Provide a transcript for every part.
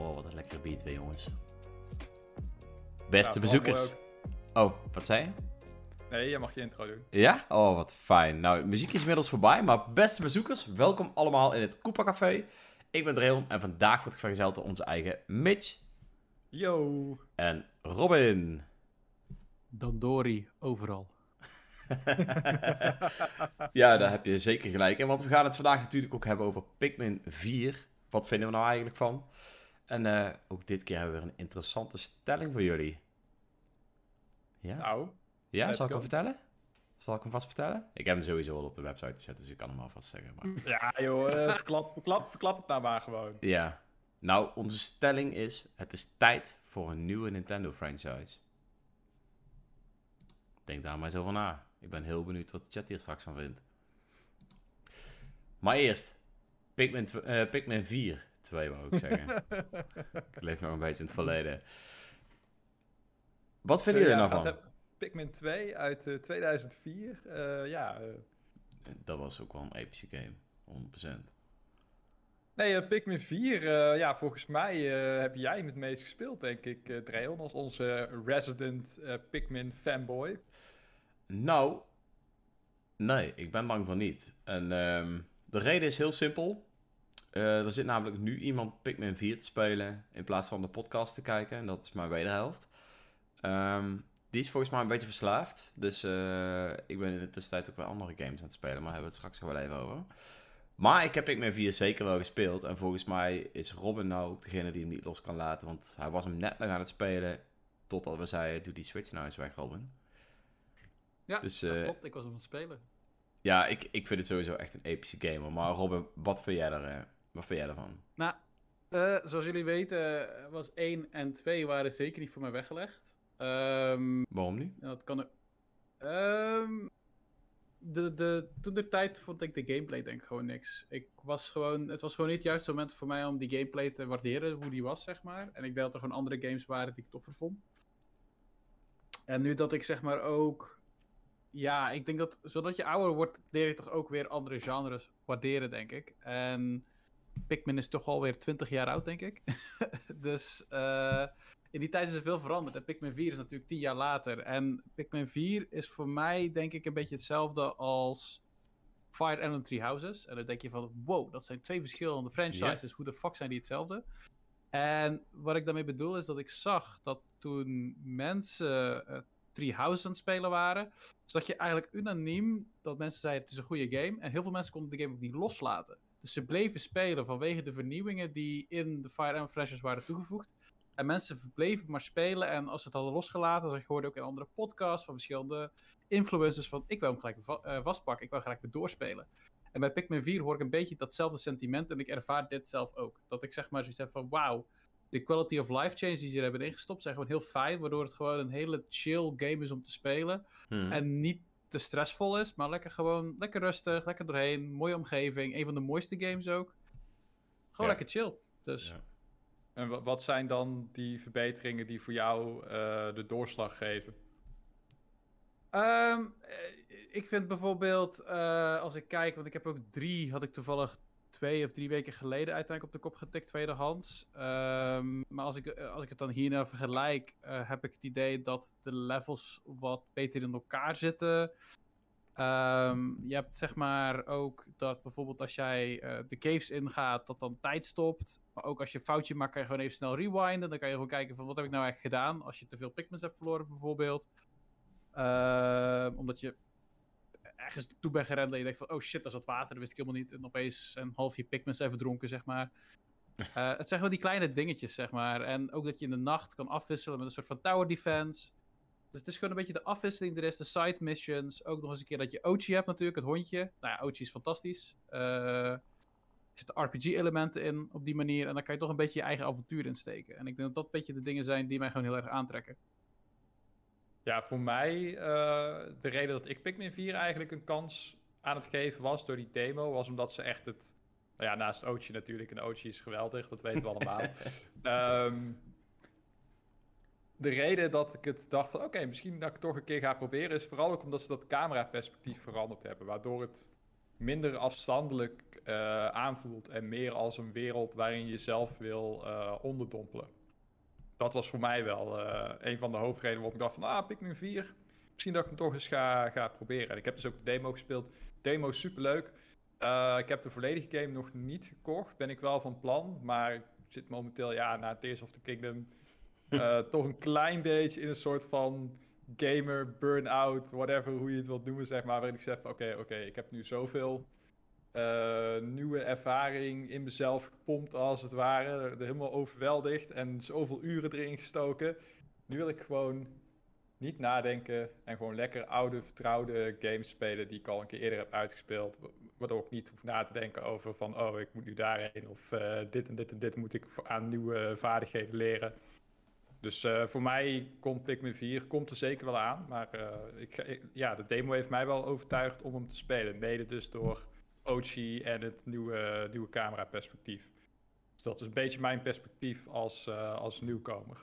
Oh, wat een lekkere beat weer, jongens. Beste Ja, bezoekers. Oh, wat zei je? Nee, jij mag je intro doen. Ja? Oh, wat fijn. Nou, muziek is inmiddels voorbij, maar beste bezoekers, welkom allemaal in het Koopa Café. Ik ben Dreon en vandaag word ik vergezeld door onze eigen Mitch Yo! en Robin. Dandori, overal. ja, daar heb je zeker gelijk in, want we gaan het vandaag natuurlijk ook hebben over Pikmin 4. Wat vinden we nou eigenlijk van? En eh, ook dit keer hebben we weer een interessante stelling voor jullie. Ja? Nou, Ja, zal ik hem vertellen? Zal ik hem vast vertellen? Ik heb hem sowieso al op de website gezet, dus ik kan hem alvast zeggen. Maar... ja joh, eh, verklap, verklap, verklap het nou maar gewoon. Ja. Nou, onze stelling is: het is tijd voor een nieuwe Nintendo franchise. Denk daar maar eens over na. Ik ben heel benieuwd wat de chat hier straks van vindt. Maar eerst, Pikmin, eh, Pikmin 4, 2 wou ik zeggen. ik leef nog een beetje in het verleden. Wat vinden jullie Eh, nou van? eh, Pikmin 2 uit eh, 2004. eh, ja, eh, Dat was ook wel een epische game, 100%. nee, eh, Pikmin 4, eh, ja, volgens mij eh, heb jij hem het meest gespeeld, denk ik, eh Dreon, als onze resident eh, Pikmin fanboy. Nou, nee, ik ben bang van niet. En ehm, de reden is heel simpel. Eh, er zit namelijk nu iemand Pikmin 4 te spelen in plaats van de podcast te kijken. En dat is mijn wederhelft. Ehm, die is volgens mij een beetje verslaafd. Dus eh, ik ben in de tussentijd ook bij andere games aan het spelen. Maar daar hebben we het straks wel even over. Maar ik heb Pikmin 4 zeker wel gespeeld. En volgens mij is Robin nou ook degene die hem niet los kan laten. Want hij was hem net nog aan het spelen. Totdat we zeiden, doe die Switch nou eens weg, Robin. Ja, Dus, eh, klopt. Ik was hem aan het spelen. Ja, ik, ik vind het sowieso echt een epische game. Maar Robin, wat vind jij, er, eh, wat vind jij ervan? Nou, eh, zoals jullie weten, eh, was 1 en 2 waren zeker niet voor mij weggelegd. Ehm, Waarom niet? dat kan. Ehm, de, de, toen de tijd vond ik de gameplay denk ik gewoon niks. Ik was gewoon, het was gewoon niet het juiste moment voor mij om die gameplay te waarderen, hoe die was, zeg maar. En ik denk dat er gewoon andere games waren die ik toffer vond. En nu dat ik zeg maar ook... Ja, ik denk dat zodat je ouder wordt, leer je toch ook weer andere genres waarderen, denk ik. En Pikmin is toch alweer 20 jaar oud, denk ik. dus eh, in die tijd is er veel veranderd. En Pikmin 4 is natuurlijk 10 jaar later. En Pikmin 4 is voor mij, denk ik, een beetje hetzelfde als Fire Emblem Three Houses. En dan denk je van, wow, dat zijn twee verschillende franchises. Hoe de fuck zijn die hetzelfde? En wat ik daarmee bedoel is dat ik zag dat toen mensen eh, Three Houses aan het spelen waren, zag je eigenlijk unaniem dat mensen zeiden het is een goede game. En heel veel mensen konden de game ook niet loslaten. Dus ze bleven spelen vanwege de vernieuwingen die in de Fire Emblem franchise waren toegevoegd. En mensen bleven maar spelen. En als ze het hadden losgelaten, zoals ik hoorde ook in andere podcasts van verschillende influencers, van ik wil hem gelijk eh, vastpakken, ik wil gelijk weer doorspelen. En bij Pikmin 4 hoor ik een beetje datzelfde sentiment en ik ervaar dit zelf ook. Dat ik zeg maar zoiets heb van wauw, de quality of life changes die ze hier hebben ingestopt zijn gewoon heel fijn, waardoor het gewoon een hele chill game is om te spelen. Hm. En niet te stressvol is, maar lekker gewoon, lekker rustig, lekker doorheen, mooie omgeving, een van de mooiste games ook. Gewoon Ja. lekker chill. Dus Ja. En wa- wat zijn dan die verbeteringen die voor jou eh, de doorslag geven? Ehm, eh, ik vind bijvoorbeeld, eh, als ik kijk, want ik heb ook drie, had ik toevallig twee of drie weken geleden uiteindelijk op de kop getikt, tweedehands. Ehm, maar als ik, eh, als ik het dan hierna vergelijk, eh, heb ik het idee dat de levels wat beter in elkaar zitten. Ehm, je hebt zeg maar ook dat bijvoorbeeld als jij eh, de caves ingaat, dat dan tijd stopt. Maar ook als je een foutje maakt, kan je gewoon even snel rewinden. Dan kan je gewoon kijken van wat heb ik nou eigenlijk gedaan. Als je te veel pigments hebt verloren bijvoorbeeld. Ehm, omdat je ergens toe bent gerend en je denkt van, oh shit, dat is wat water, dat wist ik helemaal niet. En opeens een half je pigments even verdronken, zeg maar. Eh, het zijn gewoon die kleine dingetjes, zeg maar. En ook dat je in de nacht kan afwisselen met een soort van tower defense. Dus het is gewoon een beetje de afwisseling. Er is de side missions. Ook nog eens een keer dat je Ochi hebt natuurlijk, het hondje. Nou ja, Ochi is fantastisch. Eh, er zitten RPG-elementen in op die manier. En dan kan je toch een beetje je eigen avontuur insteken. En ik denk dat dat een beetje de dingen zijn die mij gewoon heel erg aantrekken. Ja, voor mij, eh, de reden dat ik Pikmin 4 eigenlijk een kans aan het geven was door die demo, was omdat ze echt het, nou ja, naast Ochi natuurlijk, en Ochi is geweldig, dat weten we allemaal. Ehm, de reden dat ik het dacht van, oké, misschien dat ik het toch een keer ga proberen, is vooral ook omdat ze dat cameraperspectief veranderd hebben, waardoor het minder afstandelijk uh, aanvoelt en meer als een wereld waarin je zelf wil uh, onderdompelen. Dat was voor mij wel uh, een van de hoofdredenen waarom ik dacht van, ah, Pikmin 4, misschien dat ik hem toch eens ga, ga proberen. En ik heb dus ook de demo gespeeld. Demo is superleuk. ik heb de volledige game nog niet gekocht, ben ik wel van plan, maar ik zit momenteel, ja, na Tears of the Kingdom, toch een klein beetje in een soort van gamer, burn-out, whatever, hoe je het wilt noemen, zeg maar. Waarin ik zeg, oké, oké, ik heb nu zoveel uh, nieuwe ervaring in mezelf gepompt, als het ware. Helemaal overweldigd en zoveel uren erin gestoken. Nu wil ik gewoon niet nadenken en gewoon lekker oude, vertrouwde games spelen die ik al een keer eerder heb uitgespeeld. Waardoor ik niet hoef na te denken over van, oh, ik moet nu daarheen of uh, dit en dit en dit moet ik aan nieuwe vaardigheden leren. Dus uh, voor mij komt Pikmin 4 komt er zeker wel aan. Maar ik, ja, de demo heeft mij wel overtuigd om hem te spelen. Mede dus door Ochi en het nieuwe, nieuwe camera-perspectief. Dus dat is een beetje mijn perspectief als, uh, als nieuwkomer.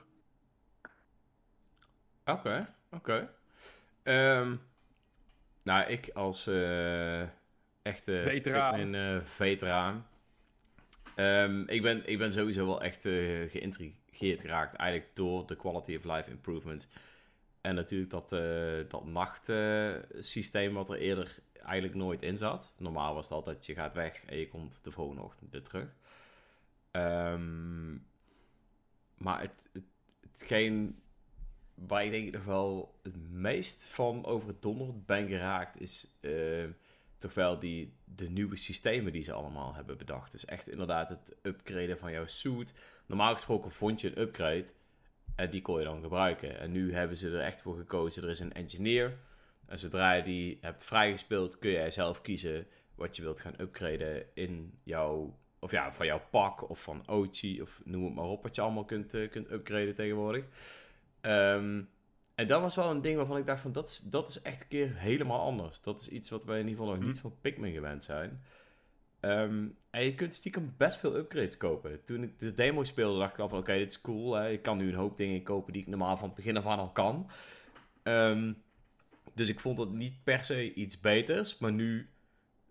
Oké, okay, oké. Okay. Um, nou, ik als echte veteraan. Pikmin, veteraan. Um, ik, ben, ik ben sowieso wel echt geïntrigeerd geraakt eigenlijk door de quality of life improvement. En natuurlijk dat, dat nachtsysteem wat er eerder eigenlijk nooit in zat. Normaal was het altijd, je gaat weg en je komt de volgende ochtend weer terug. Um, maar het, het, hetgeen waar ik denk nog wel het meest van over het donderd ben geraakt, is uh, toch wel die, de nieuwe systemen die ze allemaal hebben bedacht. Dus echt inderdaad het upgraden van jouw suit. Normaal gesproken vond je een upgrade en die kon je dan gebruiken. En nu hebben ze er echt voor gekozen. Er is een engineer. En zodra je die hebt vrijgespeeld, kun jij zelf kiezen wat je wilt gaan upgraden in jouw, of ja, van jouw pak of van Ochi of noem het maar op, wat je allemaal kunt, uh, kunt upgraden tegenwoordig. Um, en dat was wel een ding waarvan ik dacht van, dat is, dat is echt een keer helemaal anders. Dat is iets wat wij in ieder geval nog niet van Pikmin gewend zijn. Um, en je kunt stiekem best veel upgrades kopen. Toen ik de demo speelde, dacht ik al van, oké, dit is cool. Hè? Ik kan nu een hoop dingen kopen die ik normaal van het begin af aan al kan. Um, dus ik vond het niet per se iets beters. Maar nu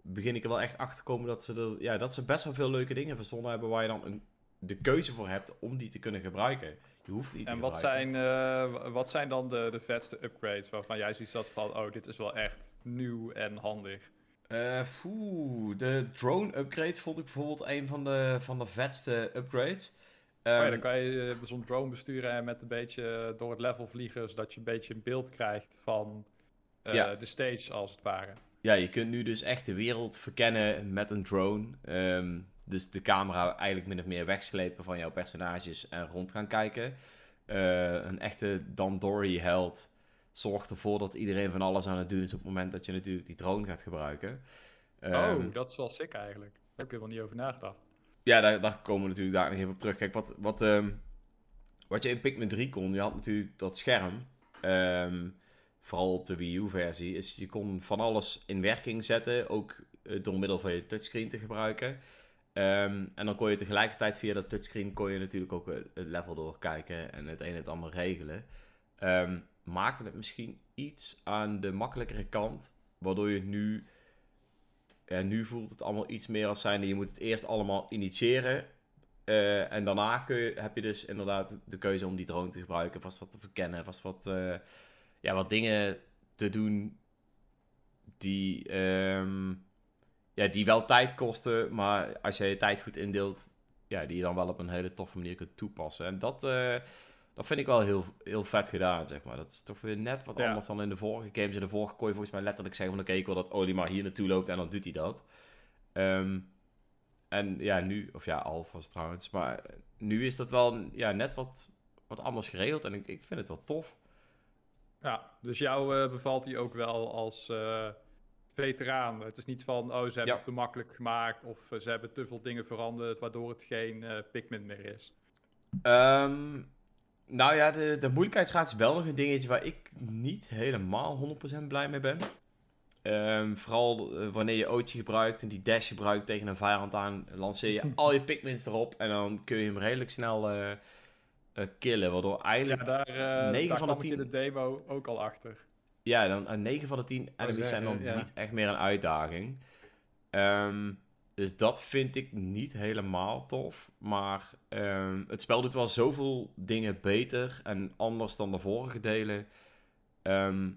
begin ik er wel echt achter te komen dat ze, er, ja, dat ze best wel veel leuke dingen verzonnen hebben... waar je dan een, de keuze voor hebt om die te kunnen gebruiken. Je hoeft iets en wat zijn, uh, wat zijn dan de, de vetste upgrades waarvan jij zoiets had van... oh, dit is wel echt nieuw en handig? Uh, de drone upgrade vond ik bijvoorbeeld een van de, van de vetste upgrades. Um, oh ja, dan kan je uh, zo'n drone besturen en met een beetje door het level vliegen, zodat je een beetje een beeld krijgt van uh, ja. de stage als het ware. Ja, je kunt nu dus echt de wereld verkennen met een drone. Um, dus de camera eigenlijk min of meer wegslepen van jouw personages en rond gaan kijken. Uh, een echte Dandori held zorgt ervoor dat iedereen van alles aan het doen is op het moment dat je natuurlijk die drone gaat gebruiken. oh, ehm, dat is wel sick eigenlijk. Daar heb ik er wel niet over nagedacht. Ja, daar, daar komen we natuurlijk daar nog even op terug. Kijk, wat, wat, um, wat je in Pikmin 3 kon, je had natuurlijk dat scherm. Um, vooral op de Wii U-versie, is je kon van alles in werking zetten, ook uh, door middel van je touchscreen te gebruiken. Um, en dan kon je tegelijkertijd via dat touchscreen kon je natuurlijk ook het level doorkijken en het een en het ander regelen. Um, maakte het misschien iets aan de makkelijkere kant, waardoor je nu, ja, nu voelt het allemaal iets meer als zijnde, je moet het eerst allemaal initiëren. Uh, en daarna kun je, heb je dus inderdaad de keuze om die drone te gebruiken, vast wat te verkennen, vast wat, uh, ja, wat dingen te doen die, um, ja, die wel tijd kosten, maar als je je tijd goed indeelt, ja, die je dan wel op een hele toffe manier kunt toepassen. En dat, uh, dat vind ik wel heel, heel vet gedaan, zeg maar. Dat is toch weer net wat anders dan in de vorige games. In de vorige kon je volgens mij letterlijk zeggen van... Oké, ik wil dat Oli maar hier naartoe loopt en dan doet hij dat. Um, en ja, nu... Of ja, alvast trouwens. Maar nu is dat wel ja, net wat, wat anders geregeld. En ik, ik vind het wel tof. Ja, dus jou uh, bevalt hij ook wel als... Uh veteraan. Het is niet van, oh, ze hebben het te makkelijk gemaakt of uh, ze hebben te veel dingen veranderd, waardoor het geen uh, Pikmin meer is. Um, nou ja, de, de moeilijkheidsgraad is wel nog een dingetje waar ik niet helemaal 100% blij mee ben. Um, vooral uh, wanneer je Ochi gebruikt en die dash gebruikt tegen een vijand aan, lanceer je al je Pikmins erop en dan kun je hem redelijk snel uh, killen. Waardoor eigenlijk ja, daar, 9 daar van de 10 in de demo ook al achter. Ja, dan 9 van de 10 enemies zijn dan niet echt meer een uitdaging. Ehm, dus dat vind ik niet helemaal tof. Maar ehm, het spel doet wel zoveel dingen beter en anders dan de vorige delen. ehm,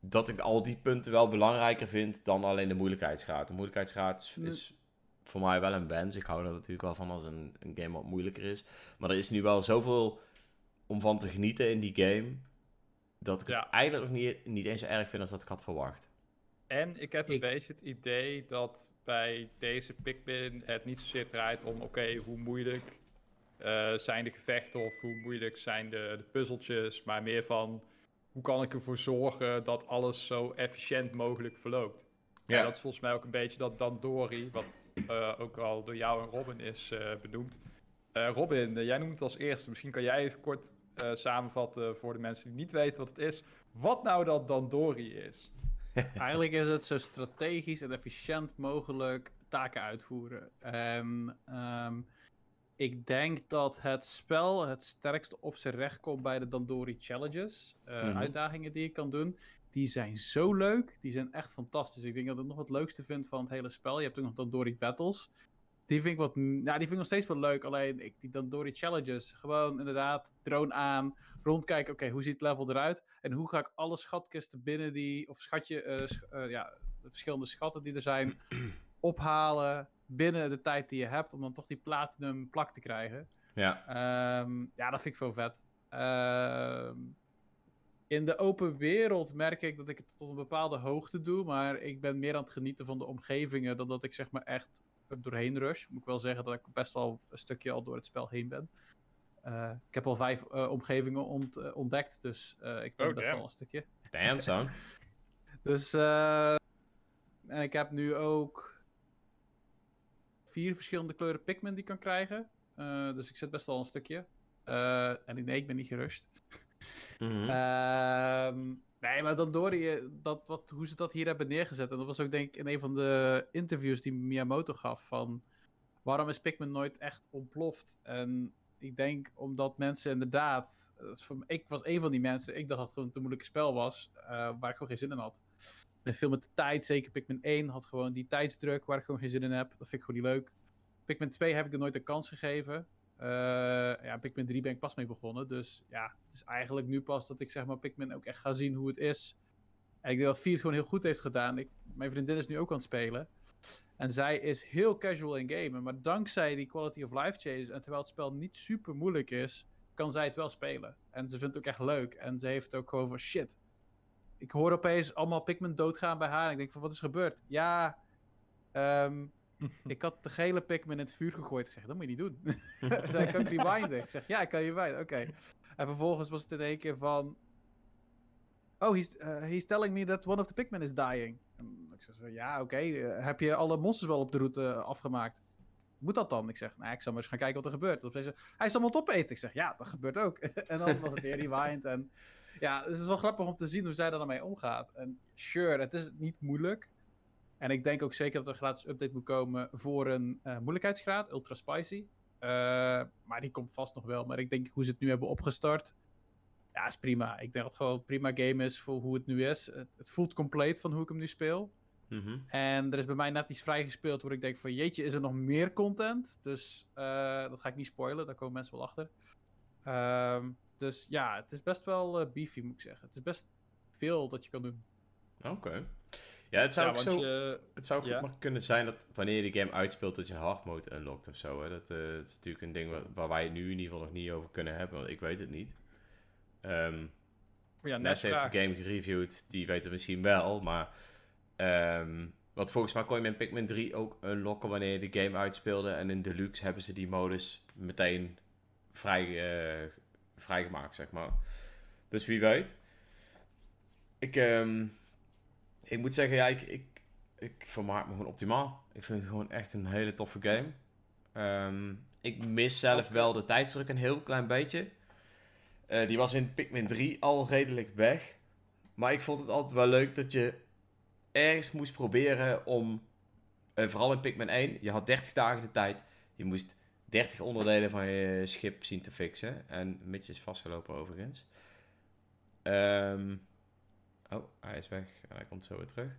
dat ik al die punten wel belangrijker vind dan alleen de moeilijkheidsgraad. De moeilijkheidsgraad is, is voor mij wel een wens. Ik hou er natuurlijk wel van als een, een game wat moeilijker is. Maar er is nu wel zoveel om van te genieten in die game. Dat ik het Ja. eigenlijk nog niet, niet eens zo erg vind als dat ik had verwacht. En ik heb een Ik- beetje het idee dat bij deze Pikmin het niet zozeer draait om, oké, hoe moeilijk eh, zijn de gevechten of hoe moeilijk zijn de, de puzzeltjes, maar meer van, hoe kan ik ervoor zorgen dat alles zo efficiënt mogelijk verloopt. Ja. Ja. dat is volgens mij ook een beetje dat Dandori, wat eh, ook al door jou en Robin is eh, benoemd. Eh, Robin, jij noemt het als eerste. Misschien kan jij even kort eh, samenvatten voor de mensen die niet weten wat het is. Wat nou dat Dandori is? Eigenlijk is het zo strategisch en efficiënt mogelijk taken uitvoeren. En ehm, ik denk dat het spel het sterkste op zijn recht komt bij de Dandori Challenges. eh, Mhm. Uitdagingen die je kan doen. Die zijn zo leuk. Die zijn echt fantastisch. Ik denk dat ik nog het leukste vind van het hele spel. Je hebt ook nog Dandori Battles. Die vind ik wat. Ja, die vind ik nog steeds wel leuk. Alleen ik, die Dandori Challenges. Gewoon inderdaad, drone aan. Rondkijken, oké, hoe ziet het level eruit? En hoe ga ik alle schatkisten binnen die. Of schatje. eh, sch- eh, ja, de verschillende schatten die er zijn. ophalen. Binnen de tijd die je hebt. Om dan toch die platinum plak te krijgen. Ja, Ehm, ja, dat vind ik veel vet. Ehm, in de open wereld merk ik dat ik het tot een bepaalde hoogte doe, maar ik ben meer aan het genieten van de omgevingen dan dat ik zeg maar echt er doorheen rush. Moet ik wel zeggen dat ik best wel een stukje al door het spel heen ben. Eh, ik heb al vijf eh, omgevingen ont- eh, ontdekt, dus eh, ik ben Oh, best damn. wel een stukje. damn son. Dus, eh, en ik heb nu ook vier verschillende kleuren Pikmin die ik kan krijgen. Eh, dus ik zit best wel een stukje. Eh, en ik- nee, ik ben niet gerust. Mhm. Ehm, nee, maar dan door je dat, wat, hoe ze dat hier hebben neergezet. En dat was ook denk ik in een van de interviews die Miyamoto gaf. Van waarom is Pikmin nooit echt ontploft? En ik denk omdat mensen inderdaad. voor, ik was een van die mensen. Ik dacht dat het gewoon een te moeilijk spel was. eh, waar ik gewoon geen zin in had. En veel met de tijd, zeker Pikmin 1 had gewoon die tijdsdruk waar ik gewoon geen zin in heb. Dat vind ik gewoon niet leuk. Pikmin 2 heb ik er nooit een kans gegeven. Eh, ja, Pikmin 3 ben ik pas mee begonnen. Dus ja, het is eigenlijk nu pas dat ik zeg maar Pikmin ook echt ga zien hoe het is. En ik denk dat 4 het gewoon heel goed heeft gedaan. Ik, mijn vriendin is nu ook aan het spelen. En zij is heel casual in gamen. Maar dankzij die quality of life changes en terwijl het spel niet super moeilijk is, kan zij het wel spelen. En ze vindt het ook echt leuk. En ze heeft ook gewoon van shit. Ik hoor opeens allemaal Pikmin doodgaan bij haar. En ik denk van wat is gebeurd? Ja, ehm, ik had de gele Pikmin in het vuur gegooid. Ik zeg, dat moet je niet doen. Ze zei, kan ik rewinden? Ik zeg, ja, ik kan rewinden. Oké. En vervolgens was het in één keer van... Oh, he's, uh, he's telling me that one of the Pikmin is dying. Ik zeg zo, ja, oké. eh, heb je alle monsters wel op de route eh, afgemaakt? Moet dat dan? Ik zeg, nou, ik zal maar eens gaan kijken wat er gebeurt. Of ze, hij is allemaal opeten. Ik zeg, ja, dat gebeurt ook. en dan was het weer rewind. En ja, dus het is wel grappig om te zien hoe zij er dan mee omgaat. En sure, het is niet moeilijk. En ik denk ook zeker dat er een gratis update moet komen voor een eh, moeilijkheidsgraad, ultra spicy. Eh, maar die komt vast nog wel. Maar ik denk hoe ze het nu hebben opgestart, ja, is prima. Ik denk dat het gewoon een prima game is voor hoe het nu is. Het, het voelt compleet van hoe ik hem nu speel. Mhm. En er is bij mij net iets vrijgespeeld waar ik denk van jeetje, is er nog meer content? Dus eh, dat ga ik niet spoilen, daar komen mensen wel achter. Ehm, dus ja, het is best wel beefy moet ik zeggen. Het is best veel dat je kan doen. Oké. Ja, het zou ja, ook zo... je, Het zou Ja. maar kunnen zijn dat wanneer je de game uitspeelt, dat je hard mode unlockt of zo. Hè? Dat, eh, dat is natuurlijk een ding waar, waar wij het nu in ieder geval nog niet over kunnen hebben, want ik weet het niet. Ehm ja, heeft de game gereviewd, die weet het misschien wel, maar... ehm want volgens mij kon je met Pikmin 3 ook unlocken wanneer je de game uitspeelde. En in Deluxe hebben ze die modus meteen vrij, eh, vrijgemaakt, zeg maar. Dus wie weet. Ik, ehm, ik moet zeggen, ja, ik, ik, ik vermaak me gewoon optimaal. Ik vind het gewoon echt een hele toffe game. Ehm, ik mis zelf wel de tijdsdruk een heel klein beetje. Eh, die was in Pikmin 3 al redelijk weg. Maar ik vond het altijd wel leuk dat je ergens moest proberen om... eh, vooral in Pikmin 1, je had 30 dagen de tijd. Je moest 30 onderdelen van je schip zien te fixen. En Mitch is vastgelopen overigens. Ehm, oh, hij is weg. Hij komt zo weer terug.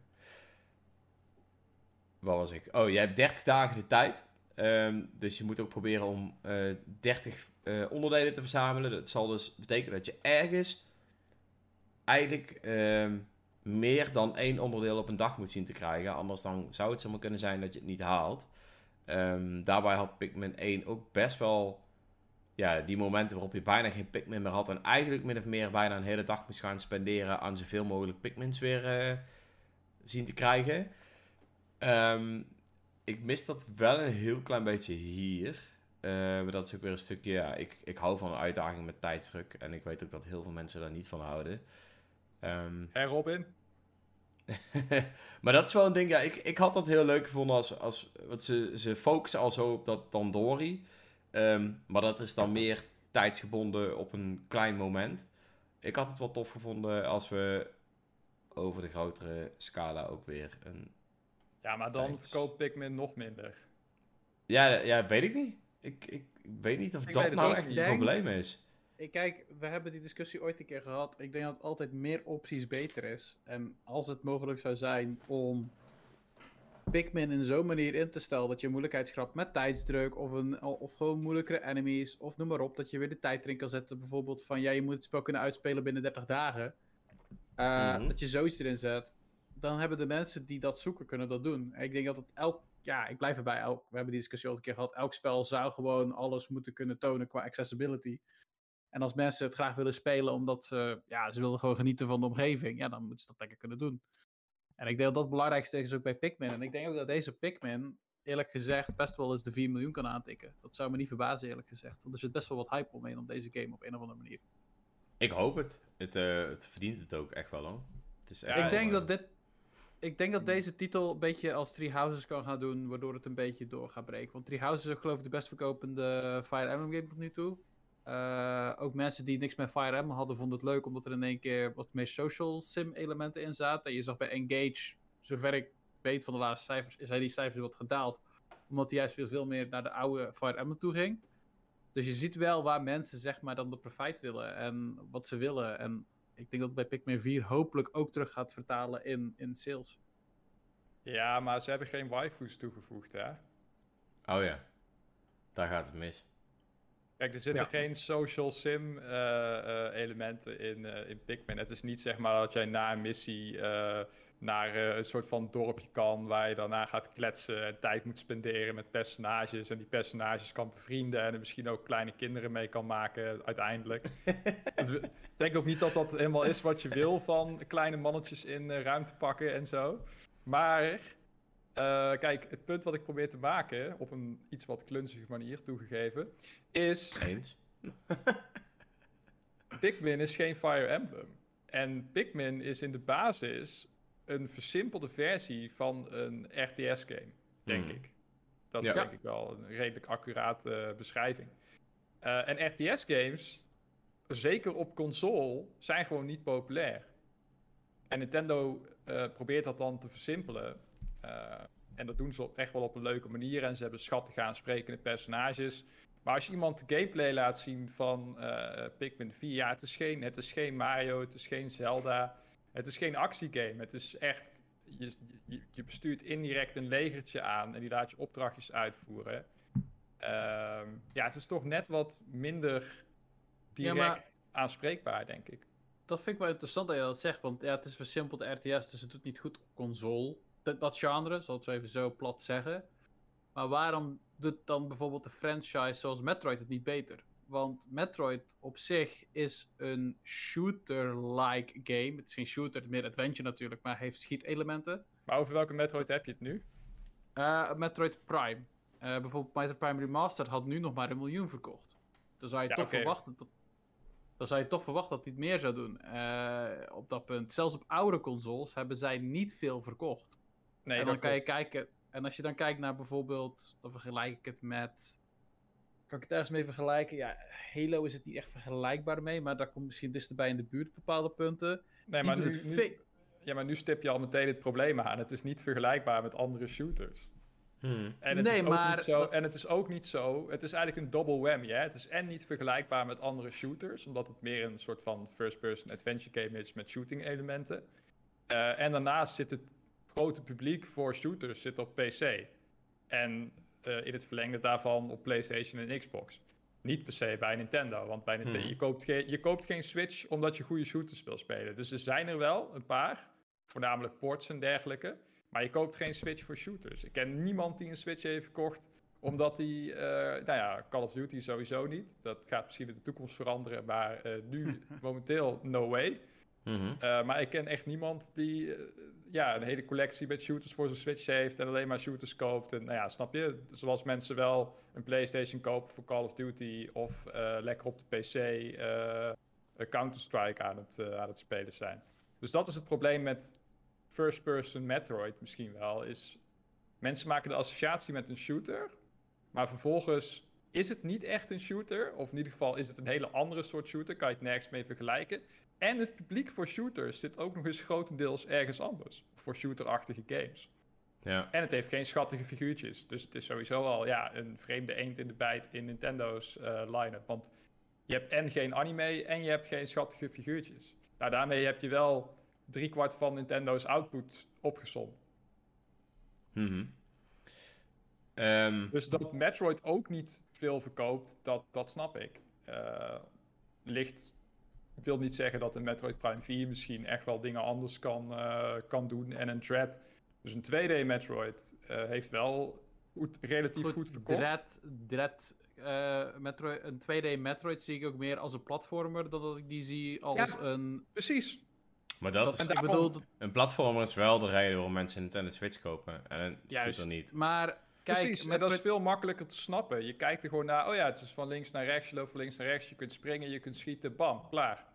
Waar was ik? Oh, je hebt 30 dagen de tijd. Ehm, dus je moet ook proberen om eh 30 eh, onderdelen te verzamelen. Dat zal dus betekenen dat je ergens eigenlijk ehm, meer dan één onderdeel op een dag moet zien te krijgen. Anders dan zou het zomaar kunnen zijn dat je het niet haalt. Ehm, daarbij had Pikmin 1 ook best wel ja, die momenten waarop je bijna geen Pikmin meer had. En eigenlijk min of meer bijna een hele dag moest gaan spenderen aan zoveel mogelijk Pikmins weer eh, zien te krijgen. Ehm, ik mis dat wel een heel klein beetje hier. Eh, maar dat is ook weer een stukje, ja, ik, ik hou van een uitdaging met tijdsdruk. En ik weet ook dat heel veel mensen daar niet van houden. Ehm, En Robin? maar dat is wel een ding, ja, ik, ik had dat heel leuk gevonden als, als want ze, ze focussen al zo op dat Dandori. Ehm, maar dat is dan meer tijdsgebonden op een klein moment. Ik had het wel tof gevonden als we over de grotere scala ook weer een... Ja, maar dan Thanks. verkoopt Pikmin nog minder. Ja, ja weet ik niet. Ik, ik, weet niet of Ik dat het nou echt Denk- probleem is. Ik kijk, we hebben die discussie ooit een keer gehad. Ik denk dat altijd meer opties beter is. En als het mogelijk zou zijn om Pikmin in zo'n manier in te stellen dat je moeilijkheid schrapt met tijdsdruk of, een, of gewoon moeilijkere enemies of noem maar op, dat je weer de tijd erin kan zetten. Bijvoorbeeld van ja, je moet het spel kunnen uitspelen binnen 30 dagen. Uh, Mhm. Dat je zoiets erin zet. Dan hebben de mensen die dat zoeken kunnen dat doen. En ik denk dat het elk, ja, ik blijf erbij. Elk, we hebben die discussie al een keer gehad. Elk spel zou gewoon alles moeten kunnen tonen qua accessibility. En als mensen het graag willen spelen omdat ze, ja, ze willen gewoon genieten van de omgeving, ja, dan moeten ze dat lekker kunnen doen. En ik denk dat belangrijkste is ook bij Pikmin. En ik denk ook dat deze Pikmin, eerlijk gezegd, best wel eens de 4 miljoen kan aantikken. Dat zou me niet verbazen, eerlijk gezegd. Want er zit best wel wat hype omheen op deze game op een of andere manier. Ik hoop het. Het, eh, het verdient het ook echt wel hoor. Het is echt ik denk dat dit. Ik denk dat deze titel een beetje als Three Houses kan gaan doen, waardoor het een beetje door gaat breken. Want Three Houses is geloof ik de best verkopende Fire Emblem game tot nu toe. Eh, ook mensen die niks met Fire Emblem hadden, vonden het leuk omdat er in één keer wat meer social sim elementen in zaten. En je zag bij Engage, zover ik weet van de laatste cijfers, zijn die cijfers wat gedaald. Omdat die juist veel, veel meer naar de oude Fire Emblem toe ging. Dus je ziet wel waar mensen zeg maar dan de profijt willen en wat ze willen. En ik denk dat het bij Pikmin 4 hopelijk ook terug gaat vertalen in, in sales. Ja, maar ze hebben geen waifus toegevoegd, hè? Oh ja. Daar gaat het mis. Kijk, er zitten Ja. geen social sim eh, eh, elementen in, eh, in Pikmin. Het is niet zeg maar dat jij na een missie naar een soort van dorpje kan waar je daarna gaat kletsen en tijd moet spenderen met personages en die personages kan bevrienden en er misschien ook kleine kinderen mee kan maken uiteindelijk. Ik denk ook niet dat dat helemaal is wat je wil van kleine mannetjes in ruimte pakken en zo. Maar kijk, het punt wat ik probeer te maken, op een iets wat klunzige manier toegegeven, is Eens. Pikmin is geen Fire Emblem. En Pikmin is in de basis een versimpelde versie van een RTS-game, denk Mhm. ik. Dat is Ja. denk ik wel een redelijk accurate eh, beschrijving. Eh, en RTS-games, zeker op console, zijn gewoon niet populair. En Nintendo eh, probeert dat dan te versimpelen. Eh, en dat doen ze echt wel op een leuke manier. En ze hebben schattig aansprekende personages. Maar als je iemand de gameplay laat zien van eh, Pikmin 4, ja, het is, geen, het is geen Mario, het is geen Zelda, het is geen actiegame. Het is echt, je, je, je bestuurt indirect een legertje aan en die laat je opdrachtjes uitvoeren. Ehm, ja, het is toch net wat minder Ja, direct maar- aanspreekbaar, denk ik. Dat vind ik wel interessant dat je dat zegt, want ja, het is versimpeld RTS, dus het doet niet goed op console. Dat, dat genre, zal ik het zo even zo plat zeggen. Maar waarom doet dan bijvoorbeeld de franchise zoals Metroid het niet beter? Want Metroid op zich is een shooter-like game. Het is geen shooter, meer adventure natuurlijk, maar heeft schietelementen. Maar over welke Metroid heb je het nu? Eh, Metroid Prime. Eh, bijvoorbeeld Metroid Prime Remastered had nu nog maar een miljoen verkocht. Dan zou je Ja, toch verwachten dat... Dan zou je toch verwachten dat hij het meer zou doen. eh, op dat punt. Zelfs op oude consoles hebben zij niet veel verkocht. Nee, en dan kan je kijken. En als je dan kijkt naar bijvoorbeeld. Dan vergelijk ik het met. Kan ik het ergens mee vergelijken? Ja, Halo is het niet echt vergelijkbaar mee. Maar daar komt misschien dichterbij in de buurt op bepaalde punten. Nee, Die maar nu, ja, maar nu stip je al meteen het probleem aan. Het is niet vergelijkbaar met andere shooters. Hmm. En het, Nee, is ook maar niet zo, en het is ook niet zo. Het is eigenlijk een double whammy. Hè? Het is en niet vergelijkbaar met andere shooters, omdat het meer een soort van first-person adventure game is met shooting elementen. Eh, en daarnaast zit het grote publiek voor shooters zit op PC. En eh, in het verlengde daarvan op PlayStation en Xbox. Niet per se bij Nintendo, want bij Nintendo, Hmm. je, koopt geen, je koopt geen Switch omdat je goede shooters wil spelen. Dus er zijn er wel een paar, voornamelijk ports en dergelijke. Maar je koopt geen Switch voor shooters. Ik ken niemand die een Switch heeft gekocht omdat hij, eh, nou ja, Call of Duty sowieso niet. Dat gaat misschien in de toekomst veranderen, maar eh, nu momenteel no way. Mhm. Maar ik ken echt niemand die ja, een hele collectie met shooters voor zijn Switch heeft en alleen maar shooters koopt. En nou ja, snap je? Zoals mensen wel een PlayStation kopen voor Call of Duty of eh, lekker op de PC eh, Counter-Strike aan, het, eh, aan het spelen zijn. Dus dat is het probleem met first-person Metroid misschien wel. Is mensen maken de associatie met een shooter, maar vervolgens is het niet echt een shooter. Of in ieder geval is het een hele andere soort shooter. Kan je het nergens mee vergelijken. En het publiek voor shooters zit ook nog eens grotendeels ergens anders. Voor shooterachtige games. Ja. En het heeft geen schattige figuurtjes. Dus het is sowieso al ja, een vreemde eend in de bijt in Nintendo's eh, line-up. Want je hebt en geen anime en je hebt geen schattige figuurtjes. Nou, daarmee heb je wel driekwart van Nintendo's output opgezond. Mhm. Ehm, Dus dat Metroid ook niet veel verkoopt, dat, dat snap ik. Eh, ligt, ik wil niet zeggen dat een Metroid Prime 4 misschien echt wel dingen anders kan, eh, kan doen. En een Dread, dus een 2D Metroid, eh, heeft wel goed, relatief goed, Goed, verkocht. Dread, Dread eh, Metroid, een 2D Metroid zie ik ook meer als een platformer dan dat ik die zie als Ja. een... Precies. maar dat, Dat, is, en ik bedoel, een platformer is wel de reden waarom mensen Nintendo Switch kopen. En een juist. scooter niet. Maar kijk, Precies, en dat is veel makkelijker te snappen. Je kijkt er gewoon naar, oh ja, het is van links naar rechts, je loopt van links naar rechts, je kunt springen, je kunt schieten, bam, klaar.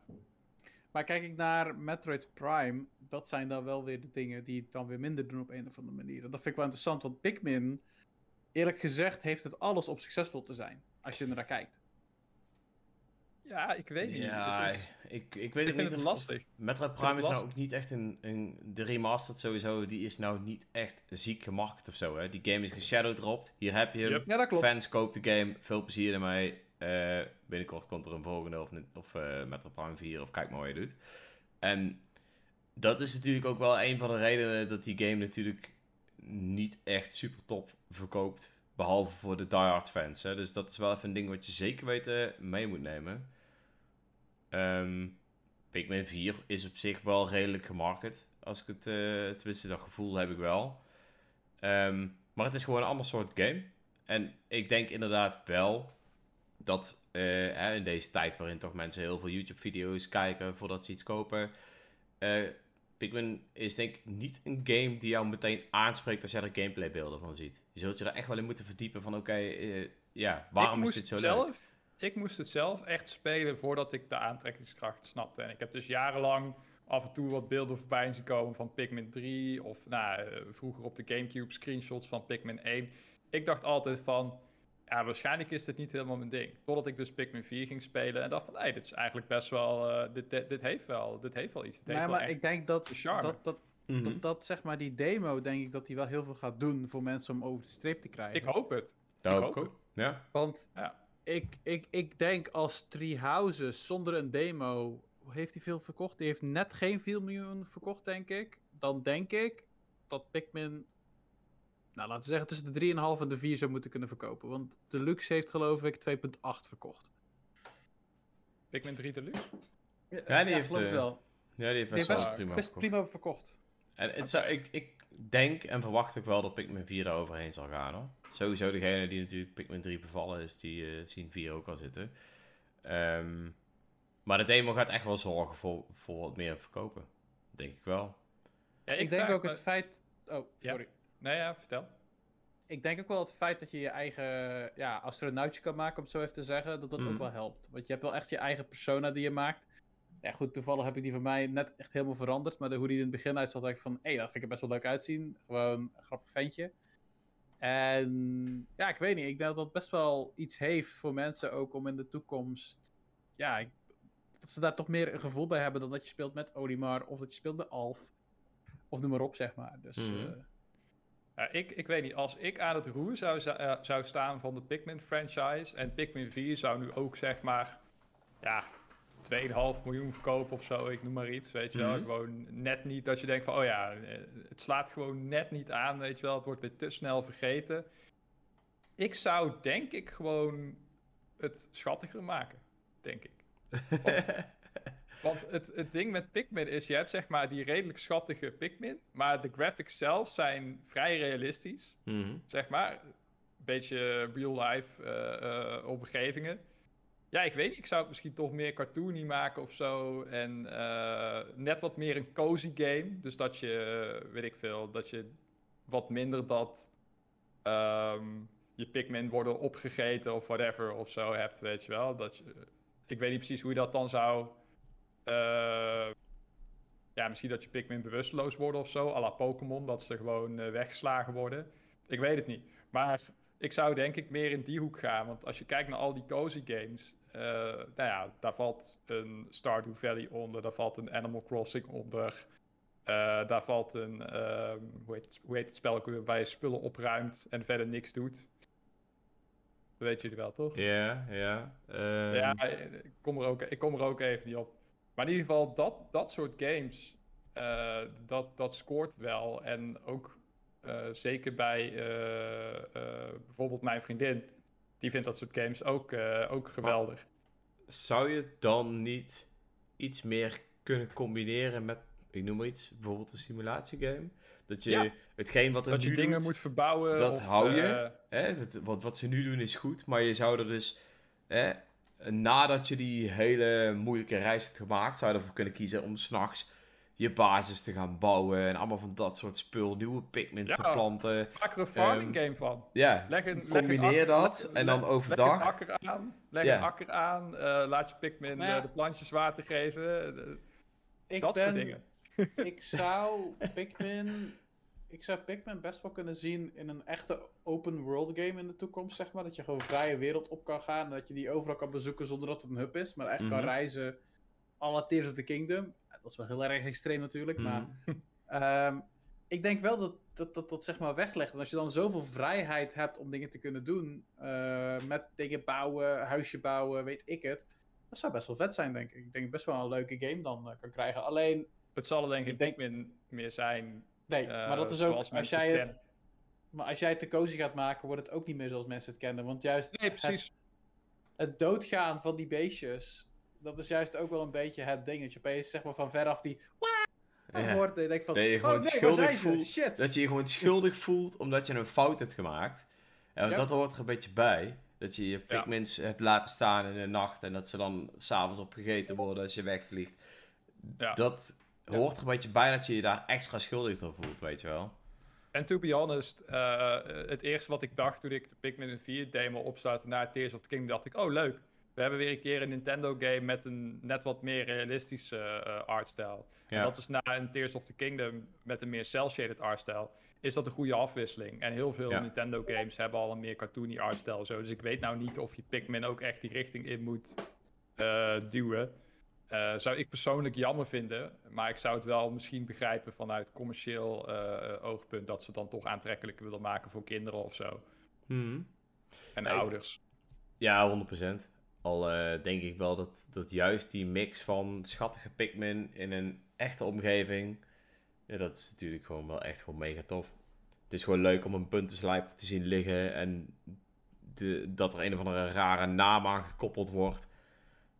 maar kijk ik naar Metroid Prime, dat zijn dan wel weer de dingen die het dan weer minder doen op een of andere manier. En dat vind ik wel interessant, want Pikmin, eerlijk gezegd, heeft het alles om succesvol te zijn. Als je er naar kijkt. Ja, ik weet niet. Ja, Het is- ik, ik weet ik het vind niet. het lastig. Metroid Prime is nou ook niet echt een, een... De remastered sowieso, die is nou niet echt ziek gemarket of zo, hè. Die game is geshadowdropped. Hier heb je hem. Yep. Ja, dat klopt. Fans, koop de game. Veel plezier ermee. Eh, binnenkort komt er een volgende of, of eh Metroid Prime 4 of kijk maar wat je doet. En dat is natuurlijk ook wel een van de redenen dat die game natuurlijk niet echt super top verkoopt. Behalve voor de diehard fans. Hè. Dus dat is wel even een ding wat je zeker weten mee moet nemen. Ehm Pikmin 4 is op zich wel redelijk gemarket. Als ik het, eh tenminste dat gevoel heb ik wel. Ehm, maar het is gewoon een ander soort game. En ik denk inderdaad wel dat eh, hè, in deze tijd waarin toch mensen heel veel YouTube-video's kijken voordat ze iets kopen. eh, Pikmin is denk ik niet een game die jou meteen aanspreekt als jij er gameplaybeelden van ziet. Je zult je daar echt wel in moeten verdiepen van oké, ja, waarom ik is dit zo leuk? Ik moest het zelf echt spelen voordat ik de aantrekkingskracht snapte. En ik heb dus jarenlang af en toe wat beelden voorbij zien komen van Pikmin 3. Of nou, eh, vroeger op de Gamecube screenshots van Pikmin 1. Ik dacht altijd van, ja, waarschijnlijk is dit niet helemaal mijn ding. Totdat ik dus Pikmin 4 ging spelen en dacht van, hé, dit is eigenlijk best wel, eh, dit, dit, dit heeft wel, dit heeft wel iets. Dit Nee, maar ik denk dat, de dat, dat, Mhm. dat, dat, zeg maar, die demo, denk ik dat die wel heel veel gaat doen voor mensen om over de streep te krijgen. Ik hoop het. Dat ik hoop ik hoop ook. Ja. Want Ja. Ik, ik, ik denk als Three Houses zonder een demo, heeft hij veel verkocht? Die heeft net geen 4 miljoen verkocht, denk ik. Dan denk ik dat Pikmin, nou laten we zeggen tussen de 3,5 en de 4 zou moeten kunnen verkopen. Want Deluxe heeft geloof ik 2,8 verkocht. Pikmin 3 Deluxe? Ja, die heeft, geloof eh, wel. Ja, die heeft Die best, heeft wel best, prima best verkocht. prima verkocht. En het zou, ik, ik denk en verwacht ook wel dat Pikmin 4 daar overheen zal gaan hoor. Sowieso degene die natuurlijk Pikmin 3 bevallen is, die eh, zien 4 ook al zitten. Ehm, maar de demo gaat echt wel zorgen voor, voor wat meer verkopen. Denk ik wel. Ja, Ik, denk ook me- het feit... Oh, Ja. sorry. Nee, ja, vertel. Ik denk ook wel het feit dat je je eigen ja, astronautje kan maken, om het zo even te zeggen, dat dat Mhm. ook wel helpt. Want je hebt wel echt je eigen persona die je maakt. Ja, goed, toevallig heb ik die van mij net echt helemaal veranderd. Maar de, hoe die in het begin uitzag, dacht ik van, hé, dat vind ik er best wel leuk uitzien. Gewoon een grappig ventje. En ja, ik weet niet. Ik denk dat dat best wel iets heeft voor mensen ook om in de toekomst. Ja, ik- dat ze daar toch meer een gevoel bij hebben dan dat je speelt met Olimar of dat je speelt met Alf. Of noem maar op, zeg maar. Dus Mhm. eh, Ja, ik, ik weet niet, als ik aan het roer zou, eh, zou staan van de Pikmin franchise en Pikmin 4 zou nu ook zeg maar, ja, 2,5 miljoen verkopen of zo, ik noem maar iets, weet je wel. Mhm. Gewoon net niet dat je denkt van, oh ja, eh, het slaat gewoon net niet aan, weet je wel. Het wordt weer te snel vergeten. Ik zou denk ik gewoon het schattiger maken, denk ik. Want, want het, het ding met Pikmin is, je hebt zeg maar die redelijk schattige Pikmin, maar de graphics zelf zijn vrij realistisch Mhm. zeg maar. Een beetje real-life eh, eh, omgevingen. Ja, ik weet niet. Ik zou het misschien toch meer cartoony maken of zo. En eh, net wat meer een cozy game. Dus dat je, eh, weet ik veel, dat je wat minder dat ehm, je Pikmin worden opgegeten of whatever of zo hebt, weet je wel. Dat je, ik weet niet precies hoe je dat dan zou... eh, ja, misschien dat je Pikmin bewusteloos worden of zo, à la Pokémon, dat ze gewoon eh, weggeslagen worden. Ik weet het niet. Maar ik zou denk ik meer in die hoek gaan. Want als je kijkt naar al die cozy games. Eh, nou ja, daar valt een Stardew Valley onder. Daar valt een Animal Crossing onder. eh, daar valt een. ehm, hoe, heet, het- hoe heet het spel ook weer? Waar je spullen opruimt en verder niks doet. Dat weten jullie wel, toch? Ja, ja. ehm, Ja, ik kom, er ook, ik kom er ook even niet op. Maar in ieder geval, dat, dat soort games, eh, dat, dat scoort wel. En ook zeker bij bijvoorbeeld mijn vriendin, die vindt dat soort games ook, eh, ook geweldig. Zou je dan niet iets meer kunnen combineren met, ik noem maar iets, bijvoorbeeld een simulatiegame? Dat je Ja. hetgeen wat er dat je nu dingen doet, moet verbouwen. dat of, hou je. eh, Hè, wat, wat, wat ze nu doen is goed, maar je zou er dus, hè, nadat je die hele moeilijke reis hebt gemaakt, zou je ervoor kunnen kiezen om s'nachts je basis te gaan bouwen en allemaal van dat soort spul, nieuwe pigments te planten. maak er een farming Ehm, game van. Ja, Leg een, leg een combineer akker- dat leg- en dan overdag. Leg een akker aan, leg een akker aan eh, laat je Pikmin ja. eh, de plantjes water geven. eh, Ik dat soort ben- dingen. ik zou Pikmin. Ik zou Pikmin best wel kunnen zien in een echte open world game in de toekomst, zeg maar. Dat je gewoon vrije wereld op kan gaan. En dat je die overal kan bezoeken zonder dat het een hub is. Maar echt Mhm. kan reizen. Alle Tears of the Kingdom. Dat is wel heel erg extreem natuurlijk. Maar Mhm. Ehm, ik denk wel dat dat, dat dat zeg maar weglegt. En als je dan zoveel vrijheid hebt om dingen te kunnen doen, eh, met dingen bouwen, huisje bouwen, weet ik het. Dat zou best wel vet zijn, denk ik. Ik denk best wel een leuke game dan eh, kan krijgen. Alleen, Het zal er denk ik denk- Pikmin meer zijn. nee, eh, maar dat is ook, als jij het kennen. maar als jij het te cozy gaat maken, wordt het ook niet meer zoals mensen het kennen. Want juist Nee, het, precies. het doodgaan van die beestjes, dat is juist ook wel een beetje het ding. Dat je opeens zeg maar van veraf die Ja. hoort en je denkt van, Dat je oh gewoon nee, schuldig voelt. Shit. Dat je je gewoon schuldig voelt omdat je een fout hebt gemaakt. En Ja. dat hoort er een beetje bij. Dat je je pigments hebt laten staan in de nacht en dat ze dan s'avonds opgegeten worden als je wegvliegt. Ja. Dat Ja. hoort er een beetje bij dat je je daar extra schuldig door voelt, weet je wel. En to be honest, eh, het eerste wat ik dacht toen ik de Pikmin 4 demo opstartte na Tears of the Kingdom, dacht ik, oh leuk. We hebben weer een keer een Nintendo game met een net wat meer realistische eh artstijl. En dat is na een Tears of the Kingdom met een meer cel-shaded artstijl. Is dat een goede afwisseling? En heel veel Ja. Nintendo games hebben al een meer cartoony artstijl. Zo. Dus ik weet nou niet of je Pikmin ook echt die richting in moet eh, duwen. Eh, zou ik persoonlijk jammer vinden. Maar ik zou het wel misschien begrijpen vanuit commercieel oogpunt. Dat ze het dan toch aantrekkelijker willen maken voor kinderen of zo. Mhm. En Nee, ouders. Ja, 100%. Al eh, denk ik wel dat, dat juist die mix van schattige Pikmin in een echte omgeving. Ja, dat is natuurlijk gewoon wel echt gewoon mega tof. Het is gewoon leuk om een puntenslijper te zien liggen en de, dat er een of andere rare naam aan gekoppeld wordt.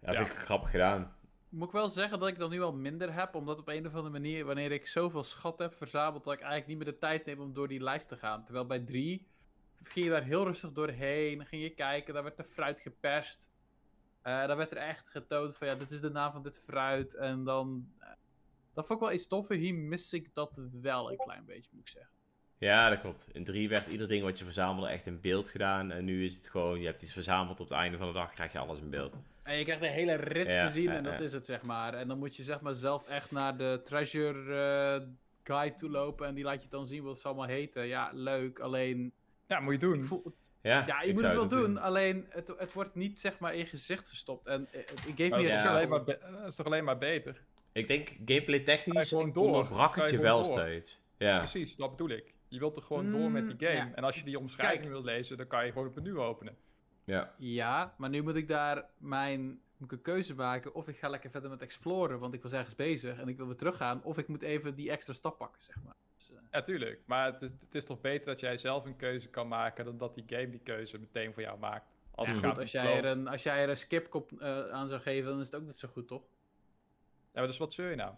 Ja, Ja. vind ik grappig gedaan. Moet ik wel zeggen dat ik dat nu al minder heb, omdat op een of andere manier, wanneer ik zoveel schat heb verzameld, dat ik eigenlijk niet meer de tijd neem om door die lijst te gaan. Terwijl bij drie ging je daar heel rustig doorheen, ging je kijken, daar werd de fruit geperst. Eh daar werd er echt getoond van, ja, dit is de naam van dit fruit. En dan, eh, dat vond ik wel iets toffer. Hier mis ik dat wel een klein beetje, moet ik zeggen. Ja, dat klopt. In 3 werd ieder ding wat je verzamelde echt in beeld gedaan. En nu is het gewoon, je hebt iets verzameld op het einde van de dag, krijg je alles in beeld. En je krijgt de hele rits Ja, te zien ja, en dat ja. is het, zeg maar. En dan moet je zeg maar zelf echt naar de treasure eh, guide toe lopen en die laat je dan zien wat ze allemaal heten. Ja, leuk, alleen... Ja, moet je doen. Ik voel, Ja, ja, je moet het wel doen, alleen het, het wordt niet zeg maar in je gezicht gestopt. En eh, ik geef dat, is alleen maar be- dat is toch alleen maar beter? Ik denk gameplay Ga technisch je gewoon door. onderbrak het je wel door. steeds. Ja. Precies, dat bedoel ik. Je wilt er gewoon door met die Mm, game. ja. En als je die omschrijving wil lezen, dan kan je gewoon het menu openen. Ja. Ja, maar nu moet ik daar mijn moet ik een keuze maken of ik ga lekker verder met exploren, want ik was ergens bezig en ik wil weer teruggaan, of ik moet even die extra stap pakken, zeg maar. Ja, tuurlijk. Maar het is, het is toch beter dat jij zelf een keuze kan maken dan dat die game die keuze meteen voor jou maakt. Als ja, het goed, als jij, er een, als jij er een skipkop eh, aan zou geven, dan is het ook niet zo goed, toch? Ja, maar dus wat zul je nou?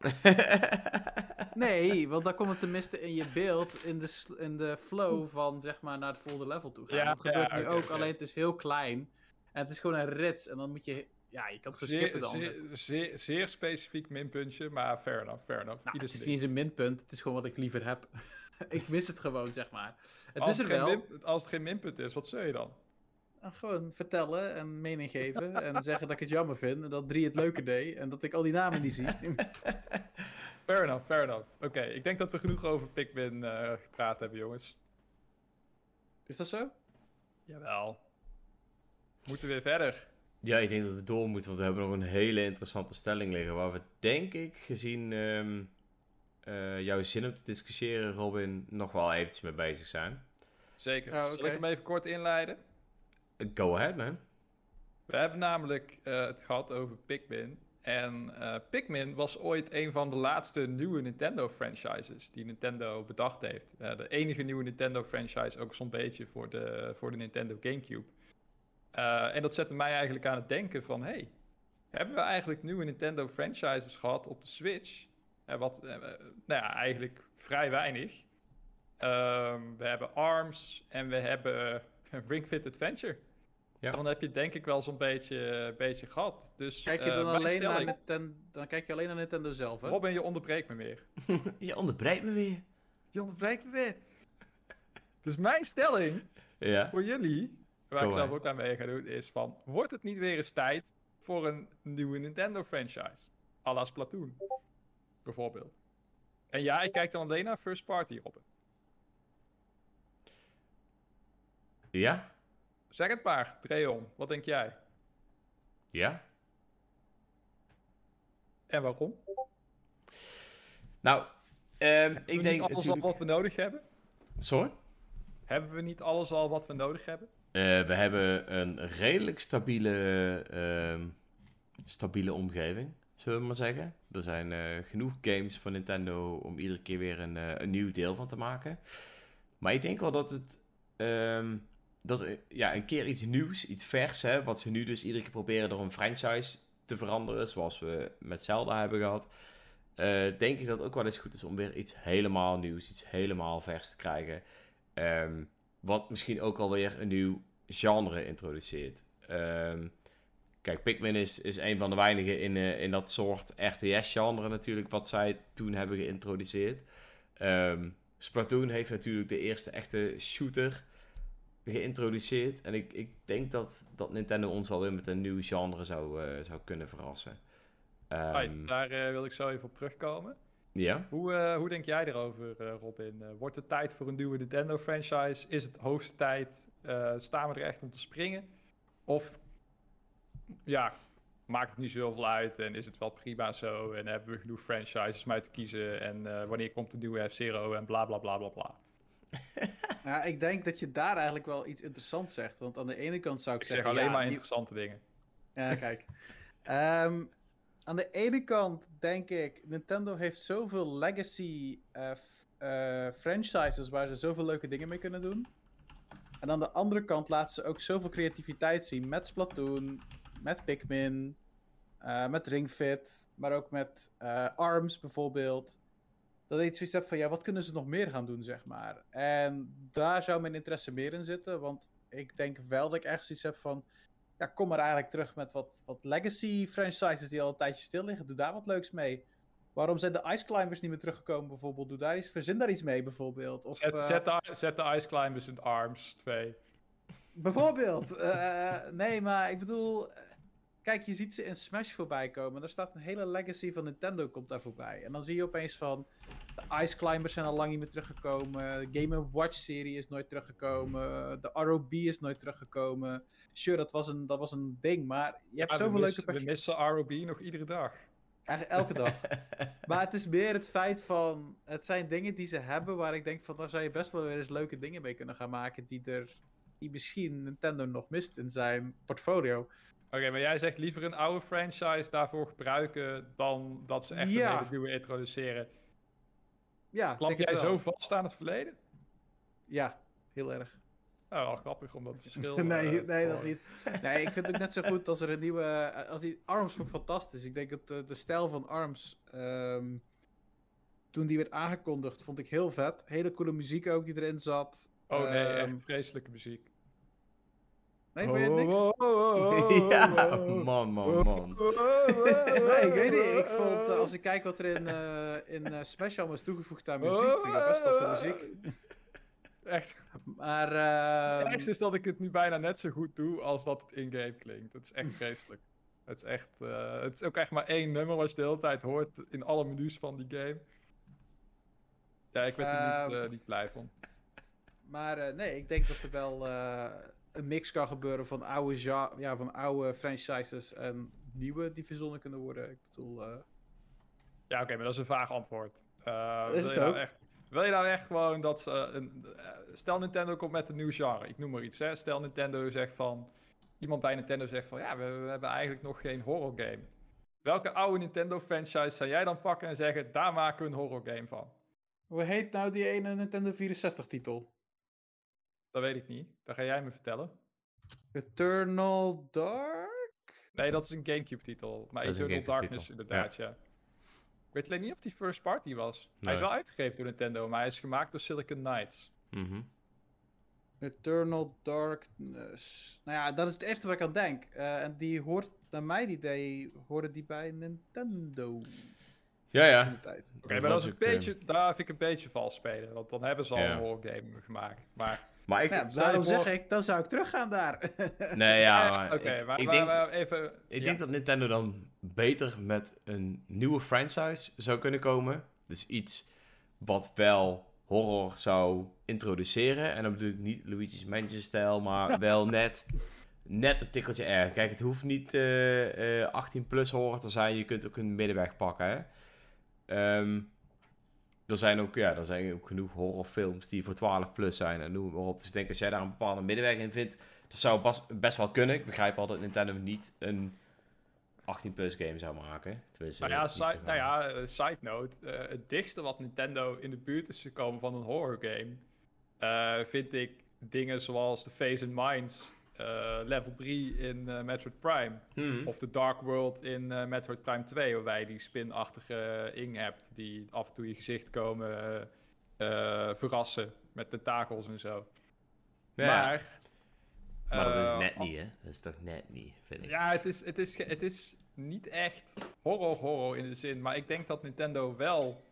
Nee, want dan komt het tenminste in je beeld, in de, in de flow van zeg maar naar het volgende level toe gaan. Ja, dat gebeurt ja, nu ook, alleen het is heel klein. En het is gewoon een rits en dan moet je, ja, je kan het Zeer, dan. zeer, zeer, zeer specifiek minpuntje, maar fair enough, fair enough. Nou, het is niet eens een minpunt, het is gewoon wat ik liever heb. ik mis het gewoon, zeg maar. Het als is er geen wel. min- als het geen minpunt is, wat zul je dan? Nou, gewoon vertellen en mening geven en zeggen dat ik het jammer vind en dat drie het leuker deed en dat ik al die namen niet zie. Fair enough, fair enough. Oké, ik denk dat we genoeg over Pikmin eh gepraat hebben, jongens. Is dat zo? Jawel. Moeten we weer verder. Ja, ik denk dat we door moeten, want we hebben nog een hele interessante stelling liggen. Waar we, denk ik, gezien ehm, eh, jouw zin om te discussiëren, Robin, nog wel eventjes mee bezig zijn. Zeker. Zal oké. ik hem even kort inleiden? Go ahead, man. We hebben namelijk eh, het gehad over Pikmin. En eh, Pikmin was ooit een van de laatste nieuwe Nintendo-franchises die Nintendo bedacht heeft. Eh, de enige nieuwe Nintendo-franchise, ook zo'n beetje voor de, voor de Nintendo GameCube. Eh, en dat zette mij eigenlijk aan het denken van... hey, hebben we eigenlijk nieuwe Nintendo-franchises gehad op de Switch? Eh, wat, eh, nou ja, eigenlijk vrij weinig. Ehm, we hebben ARMS en we hebben Ring Fit Adventure. Ja. Dan heb je het denk ik wel zo'n beetje, beetje gehad. Dus, Kijk je dan alleen naar Nintendo, dan kijk je alleen naar Nintendo zelf, hè? Robin, je onderbreekt me weer. Je onderbreidt me weer. Je onderbreekt me weer. Dus mijn stelling Ja. voor jullie, waar ik zelf ook aan mee ga doen, is van... Wordt het niet weer eens tijd voor een nieuwe Nintendo-franchise? à la Splatoon, bijvoorbeeld. En ja, ik kijk dan alleen naar first party, Robin. Ja? Zeg het maar, Treon. Wat denk jij? Ja? En waarom? Nou, ehm, Hebben we niet alles natuurlijk... al wat we nodig hebben? Sorry? Hebben we niet alles al wat we nodig hebben? Eh, we hebben een redelijk stabiele, ehm, stabiele omgeving, zullen we maar zeggen. Er zijn eh, genoeg games van Nintendo om iedere keer weer een, eh, een nieuw deel van te maken. Maar ik denk wel dat het ehm, dat, ja, een keer iets nieuws, iets vers, hè, wat ze nu dus iedere keer proberen door een franchise te veranderen, zoals we met Zelda hebben gehad. eh, denk ik dat het ook wel eens goed is om weer iets helemaal nieuws, iets helemaal vers te krijgen. Ehm, wat misschien ook alweer een nieuw genre introduceert. Ehm, kijk, Pikmin is, is een van de weinigen in, eh, in dat soort RTS-genre natuurlijk, wat zij toen hebben geïntroduceerd. Ehm, Splatoon heeft natuurlijk de eerste echte shooter geïntroduceerd. En ik, ik denk dat, dat Nintendo ons wel weer met een nieuw genre zou, eh, zou kunnen verrassen. Ehm, daar eh, wil ik zo even op terugkomen. Ja? Hoe, eh, hoe denk jij erover, eh, Robin? Eh, wordt het tijd voor een nieuwe Nintendo-franchise? Is het hoogste tijd? Eh, staan we er echt om te springen? Of ja, maakt het niet zoveel uit en is het wel prima zo? En hebben we genoeg franchises om uit te kiezen? En eh, wanneer komt de nieuwe F-Zero en bla bla bla bla bla? Ja, ik denk dat je daar eigenlijk wel iets interessants zegt. Want aan de ene kant zou ik, Ik zeg zeggen... alleen ja, maar interessante dingen. Ja, kijk. Ehm, aan de ene kant denk ik, Nintendo heeft zoveel legacy f- eh, franchises waar ze zoveel leuke dingen mee kunnen doen. En aan de andere kant laten ze ook zoveel creativiteit zien met Splatoon, met Pikmin, eh, met Ring Fit, maar ook met ARMS bijvoorbeeld. Dat ik zoiets heb van, ja, wat kunnen ze nog meer gaan doen, zeg maar. En daar zou mijn interesse meer in zitten, want ik denk wel dat ik ergens iets heb van ja, kom maar eigenlijk terug met wat, wat legacy franchises die al een tijdje stil liggen. Doe daar wat leuks mee. Waarom zijn de Ice Climbers niet meer teruggekomen bijvoorbeeld? Doe daar iets, verzin daar iets mee bijvoorbeeld. Of, Zet, eh, zet, de, zet de Ice Climbers in Arms 2. Bijvoorbeeld. eh, nee, maar ik bedoel... Kijk, je ziet ze in Smash voorbij komen. Daar staat een hele legacy van Nintendo komt daar voorbij. En dan zie je opeens van... De Ice Climbers zijn al lang niet meer teruggekomen. De Game Watch serie is nooit teruggekomen. De ROB is nooit teruggekomen. Sure, dat was een, dat was een ding. Maar je hebt Ja, we, zoveel missen, leuke... we missen ROB nog iedere dag. Eigenlijk elke dag. Maar het is meer het feit van. Het zijn dingen die ze hebben waar ik denk van. Daar zou je best wel weer eens leuke dingen mee kunnen gaan maken. Die er die misschien Nintendo nog mist in zijn portfolio. Oké, maar jij zegt liever een oude franchise daarvoor gebruiken dan dat ze echt Ja. een hele nieuwe introduceren. Ja, Klap jij zo vast aan het verleden? Ja, heel erg. Nou, wel grappig om dat verschil... nee, eh, nee, te dat niet. Nee, ik vind het net zo goed als er een nieuwe. eh, Als die Arms vond ik fantastisch. Ik denk dat de, de stijl van Arms. ehm, toen die werd aangekondigd, vond ik heel vet. Hele coole muziek ook die erin zat. Oh nee, echt vreselijke muziek. Nee, vond je het niks? Oh, ja, man, man, man. Nee, ik weet niet. Ik vond, eh, als ik kijk wat er in, eh, in eh, Smash allemaal is toegevoegd aan muziek, vind ik dat best toffe muziek. Echt. Maar, Het ehm, ergste is dat ik het nu bijna net zo goed doe als dat het in-game klinkt. Het is echt vreselijk. Het is echt, eh, het is ook echt maar één nummer wat je de hele tijd hoort in alle menus van die game. Ja, ik ben er niet, Ehm. eh, niet blij van. maar eh, nee, ik denk dat er wel eh, een mix kan gebeuren van oude, ja, ja, van oude franchises en nieuwe die verzonnen kunnen worden. Ik bedoel, eh, Ja, oké, maar dat is een vaag antwoord. Eh, Is wil, het je nou ook? echt, wil je nou echt gewoon dat ze... Een, eh, stel Nintendo komt met een nieuw genre, ik noem maar iets. Hè. Stel Nintendo zegt van... Iemand bij Nintendo zegt van... Ja, we, we hebben eigenlijk nog geen horror game. Welke oude Nintendo franchise zou jij dan pakken en zeggen... Daar maken we een horror game van? hoe heet nou die ene Nintendo 64 titel? Dat weet ik niet. Dat ga jij me vertellen. Eternal Dark? Nee, dat is een Gamecube-titel. Maar Dat Eternal Darkness inderdaad, ja. Ik weet alleen niet of die first party was. Hij is wel uitgegeven door Nintendo, maar hij is gemaakt door Silicon Knights. Mhm. Eternal Darkness. Nou ja, dat is het eerste wat ik aan denk. Eh, en die hoort, naar mijn idee, hoorde die bij Nintendo Ja, ja. Oké, Dat maar dat is een eh, beetje, daar vind ik een beetje vals spelen. Want dan hebben ze al Ja. een horror game gemaakt. Maar, Maar ik... Ja, daarom voor- zeg ik, dan zou ik teruggaan daar. Nee, ja, Eh, maar ik, maar, ik maar- denk, maar even... ik ja. denk dat Nintendo dan beter met een nieuwe franchise zou kunnen komen. Dus iets wat wel horror zou introduceren. En dan bedoel ik niet Luigi's Mansion stijl, maar wel net, net een tikkeltje erg. Kijk, het hoeft niet eh, eh, 18 plus horror te zijn. Je kunt ook een middenweg pakken, hè. Ehm, er zijn ook, ja, er zijn ook genoeg horrorfilms die voor 12 plus zijn en noem maar op. Dus ik denk als jij daar een bepaalde middenweg in vindt, dat zou bas- best wel kunnen. Ik begrijp al dat Nintendo niet een 18 plus game zou maken. Tenminste, Nou ja, niet si- zo nou ja, eh, side note. eh, het dichtste wat Nintendo in de buurt is gekomen van een horror game... eh, vind ik dingen zoals The Face and Minds... eh, level 3 in eh, Metroid Prime. Hmm. Of The Dark World in eh, Metroid Prime 2, waarbij je die spinachtige ing hebt die af en toe je gezicht komen verrassen met tentakels en zo. Ja, Maar, maar dat is net niet, hè? Dat is toch net niet, vind ik. Ja, het is, het, is, het is niet echt horror horror in de zin, maar ik denk dat Nintendo wel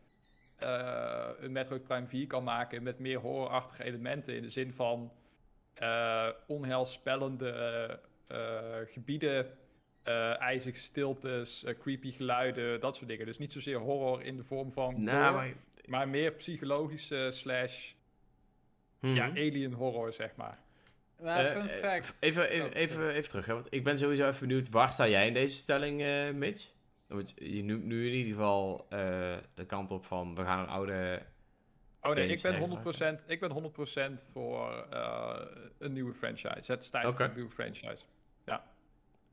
eh, een Metroid Prime 4 kan maken met meer horrorachtige elementen in de zin van onheilspellende eh, eh, gebieden, eh ijzige stiltes, eh, creepy geluiden, dat soort dingen. Dus niet zozeer horror in de vorm van Nou, maar... maar meer psychologische slash Mhm. ja, alien horror, zeg maar. Eh, eh, fact. Even, Oh, even, even, even terug, hè? want ik ben sowieso even benieuwd, waar sta jij in deze stelling, eh Mitch? Want je noemt nu in ieder geval eh, de kant op van, we gaan een oude... Oh nee, ik ben heen 100%, ik ben 100% voor eh, een nieuwe franchise. Het is tijd voor een nieuwe franchise.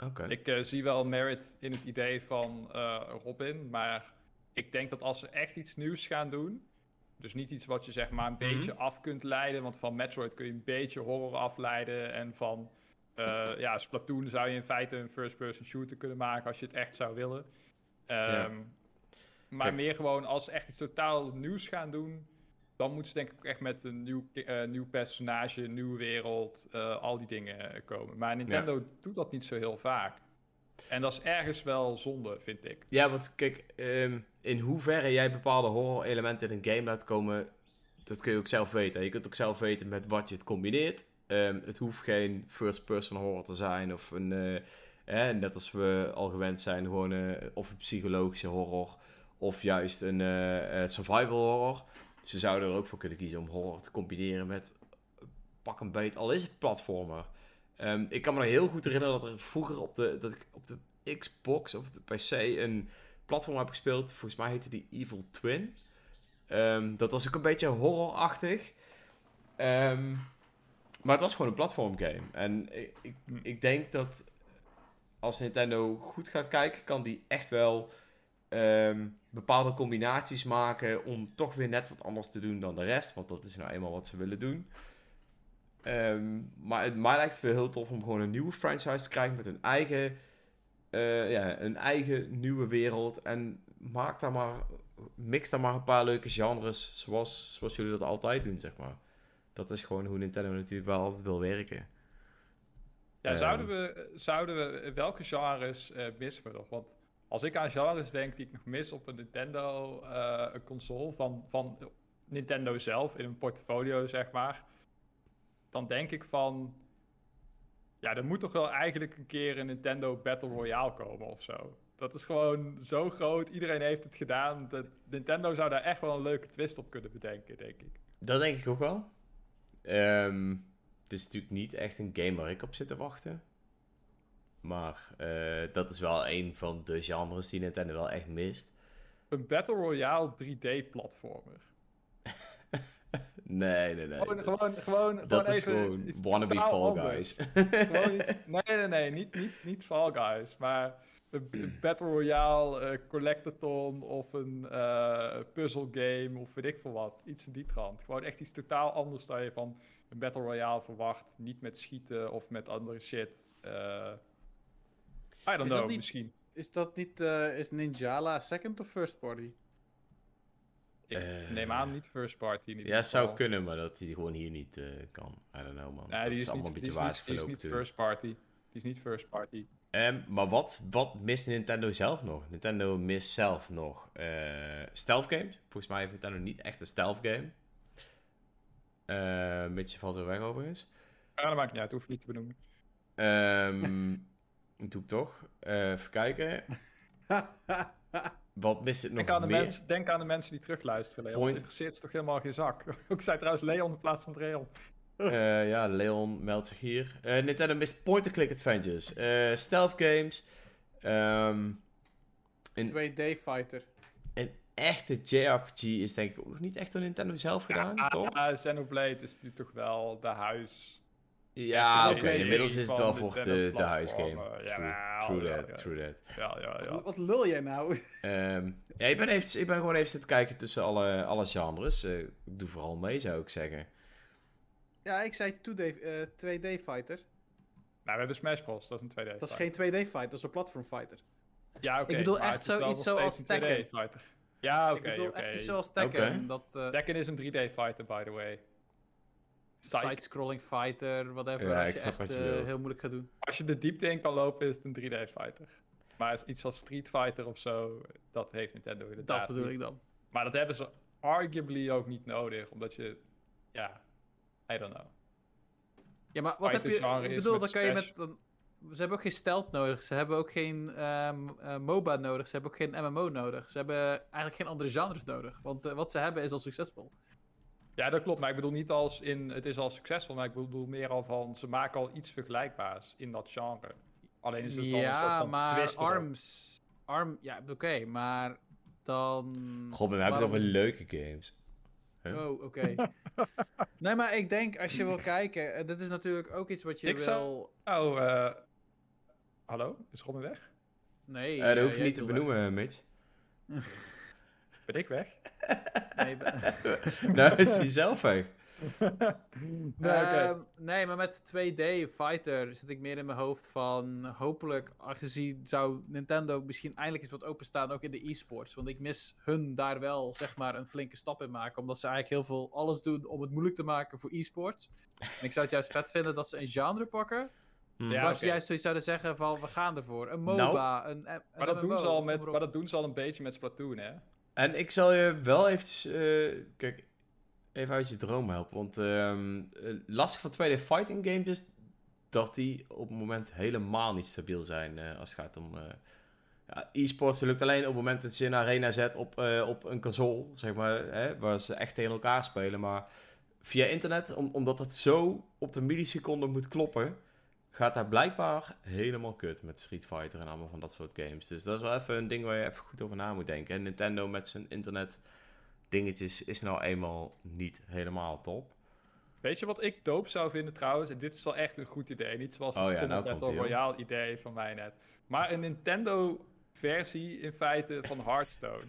Oké. Ik eh, zie wel merit in het idee van eh, Robin, maar ik denk dat als ze echt iets nieuws gaan doen, dus niet iets wat je zeg maar een Mhm. beetje af kunt leiden, want van Metroid kun je een beetje horror afleiden en van ja, Splatoon zou je in feite een first-person shooter kunnen maken als je het echt zou willen. Ehm, Maar Kijk. meer gewoon als ze echt iets totaal nieuws gaan doen, dan moeten ze denk ik echt met een nieuw, eh, nieuw personage, een nieuwe wereld, eh, al die dingen eh, komen. Maar Nintendo doet dat niet zo heel vaak. En dat is ergens wel zonde, vind ik. Ja, want kijk, ehm, in hoeverre jij bepaalde horror-elementen in een game laat komen, dat kun je ook zelf weten. Je kunt ook zelf weten met wat je het combineert. Ehm, het hoeft geen first-person horror te zijn of een, eh, net als we al gewend zijn, gewoon of een psychologische horror of juist een survival horror. Ze zouden er ook voor kunnen kiezen om horror te combineren met pak een beet, al is het platformer. Ehm, ik kan me nog heel goed herinneren dat er vroeger op de, dat ik op de Xbox of de PC een platform heb gespeeld. Volgens mij heette die Evil Twin. Ehm, dat was ook een beetje horrorachtig. Ehm, Maar het was gewoon een platformgame. En ik, ik denk dat als Nintendo goed gaat kijken, kan die echt wel ehm, bepaalde combinaties maken om toch weer net wat anders te doen dan de rest. Want dat is nou eenmaal wat ze willen doen. Ehm, maar het mij lijkt het wel heel tof om gewoon een nieuwe franchise te krijgen met een eigen, eh, ja, een eigen nieuwe wereld. En maak daar maar, mix daar maar een paar leuke genres zoals, zoals jullie dat altijd doen, zeg maar. Dat is gewoon hoe Nintendo natuurlijk wel altijd wil werken. Ja, Ehm. zouden, we, zouden we, welke genres eh missen we nog? Want als ik aan genres denk die ik nog mis op een Nintendo eh, een console van, van Nintendo zelf in een portfolio, zeg maar, dan denk ik van, ja, er moet toch wel eigenlijk een keer een Nintendo Battle Royale komen of zo. Dat is gewoon zo groot, iedereen heeft het gedaan. Nintendo zou daar echt wel een leuke twist op kunnen bedenken, denk ik. Dat denk ik ook wel. Ehm, het is natuurlijk niet echt een game waar ik op zit te wachten. Maar eh, dat is wel een van de genres die Nintendo wel echt mist. Een Battle Royale 3D-platformer. Nee, nee, nee. Gewoon, gewoon, gewoon, dat gewoon is even gewoon wannabe Fall. Guys. Gewoon iets- nee, nee, nee, niet, niet, niet Fall Guys, maar een, een Battle Royale eh, collectathon of een eh puzzle game of weet ik veel wat. Iets in die trant. Gewoon echt iets totaal anders dan je van een Battle Royale verwacht. Niet met schieten of met andere shit. Eh I don't Is dat know, niet- misschien. Is dat niet, eh, is Ninjala second of first party? Ik Eh, neem aan niet first party in ieder Ja, het zou kunnen, maar dat hij gewoon hier niet eh, kan. I don't know, man. Nee, dat die is, is, allemaal niet, een beetje is niet, die is niet first party. Die is niet first party. Ehm, maar wat, wat mist Nintendo zelf nog? Nintendo mist zelf nog eh stealth games. Volgens mij heeft Nintendo niet echt een stealth game. Een beetje valt er weg overigens. Ja, dat maakt niet uit, hoef je niet te benoemen. Ehm doe ik toch. Eh, even kijken. Wat mist het nog Denk aan, de meer? mensen, denk aan de mensen die terugluisteren, Leon. Point. Het interesseert ze toch helemaal geen zak. Ik zei trouwens Leon in plaats van Leon. Eh, ja, Leon meldt zich hier. Eh, Nintendo mist point-and-click adventures. Eh, stealth games. Ehm, een 2D fighter. echte JRPG is denk ik ook nog niet echt door Nintendo zelf gedaan, toch? Ja, Xenoblade is nu toch wel de huis. Ja, oké. Inmiddels is het wel voor de, de huisgame. True, Jawel, true ja, that, ja. true that. Ja, ja, ja. Wat, wat lul jij nou? Ehm, ja, ik ben, even, ik ben gewoon even zitten kijken tussen alle, alle genres. Eh, ik doe vooral mee, zou ik zeggen. Ja, ik zei 2D, eh, 2D fighter. Nou, we hebben Smash Bros. Dat is een 2D. Dat is geen 2D fighter, dat is een platform fighter. Ja, oké. Ik bedoel echt zoiets zoals Tekken. 2D fighter. Ja, oké. ik bedoel oké. echt iets zoals Tekken. Dat eh, Tekken is een 3D fighter, by the way. Side-scrolling fighter, whatever. Ja, als ik je snap echt wat je eh, heel moeilijk gaat doen. Als je de diepte in kan lopen, is het een 3D fighter. Maar is iets als Street Fighter of zo, dat heeft Nintendo inderdaad. Dat bedoel niet. ik dan. Maar dat hebben ze arguably ook niet nodig, omdat je, ja, I don't know. Ja, maar wat heb Fighter je... genre Ik bedoel, met dan kan je met... Dan, ze hebben ook geen stealth nodig. Ze hebben ook geen ehm, eh, MOBA nodig. Ze hebben ook geen MMO nodig. Ze hebben eigenlijk geen andere genres nodig. Want eh, wat ze hebben is al succesvol. Ja, dat klopt, maar ik bedoel niet als in het is al succesvol, maar ik bedoel meer al van ze maken al iets vergelijkbaars in dat genre. Alleen is het dan een soort van maar twist. ARMS... ARM... Ja, oké, maar dan... God, we hebben het over leuke games. Huh? Oh, oké. nee, maar ik denk, als je wil kijken... eh, dit is natuurlijk ook iets wat je Ik zou- wil... Oh, eh hallo? Is Robin weg? Nee, Eh, dat hoef je niet te weg. benoemen, Mitch. Ben ik weg? Nee, nou, is hij zelf weg. nee, oké. Ehm, nee, maar met 2D Fighter zit ik meer in mijn hoofd van... Hopelijk, aangezien zou Nintendo misschien eindelijk eens wat openstaan, ook in de e-sports. Want ik mis hun daar wel, zeg maar, een flinke stap in maken. Omdat ze eigenlijk heel veel alles doen om het moeilijk te maken voor e-sports. En ik zou het juist vet vinden dat ze een genre pakken. Hm. Ja, waar ze juist zoiets zouden zeggen van, we gaan ervoor. Een MOBA, een, een maar, dat doen ze al met, maar dat doen ze al een beetje met Splatoon, hè? En ik zal je wel even, eh, kijk, even uit je droom helpen. Want eh, lastig van 2D fighting games is dat die op het moment helemaal niet stabiel zijn eh, als het gaat om... eh, ja, e-sports lukt alleen op het moment dat je een arena zet op, op een console, zeg maar, hè, waar ze echt tegen elkaar spelen. Maar via internet, om, omdat het zo op de milliseconde moet kloppen, gaat daar blijkbaar helemaal kut met Street Fighter en allemaal van dat soort games. Dus dat is wel even een ding waar je even goed over na moet denken. En Nintendo met zijn internet dingetjes is nou eenmaal niet helemaal top. Weet je wat ik doop zou vinden trouwens? En dit is wel echt een goed idee. Niet zoals een Oh ja, nou Battle. Royale idee van mij net. Maar een Nintendo versie in feite van Hearthstone.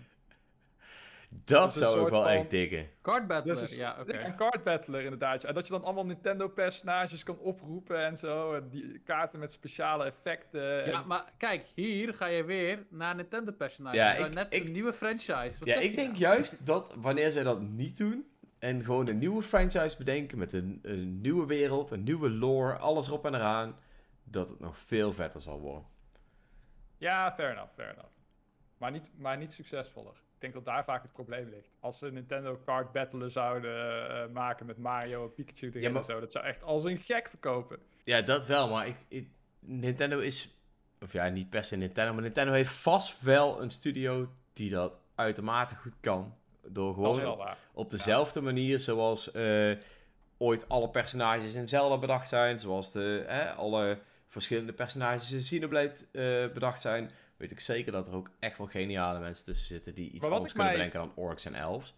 Dat zou ik wel echt diggen. Card battler, Dus een- ja, oké. Een card battler inderdaad. En dat je dan allemaal Nintendo personages kan oproepen en zo. En die kaarten met speciale effecten. Ja, en- maar kijk, hier ga je weer naar Nintendo personages. Ja, ik- net ik- een nieuwe franchise. Wat Ja, ik denk nou? juist dat wanneer zij dat niet doen en gewoon een nieuwe franchise bedenken met een, een nieuwe wereld, een nieuwe lore, alles erop en eraan, dat het nog veel vetter zal worden. Ja, fair enough, fair enough. Maar niet, maar niet succesvoller. Ik denk dat daar vaak het probleem ligt. Als ze Nintendo Card Battler zouden eh, maken met Mario en Pikachu erin Ja, maar- en zo, dat zou echt als een gek verkopen. Ja, dat wel, maar ik, ik- Nintendo is, of ja, niet per se Nintendo, maar Nintendo heeft vast wel een studio die dat uitermate goed kan. Door gewoon op, dezelfde manier zoals eh, ooit alle personages in Zelda bedacht zijn, zoals de, alle verschillende personages in Xenoblade eh, bedacht zijn, weet ik zeker dat er ook echt wel geniale mensen tussen zitten die iets anders kunnen mij- bedenken dan orks en elves.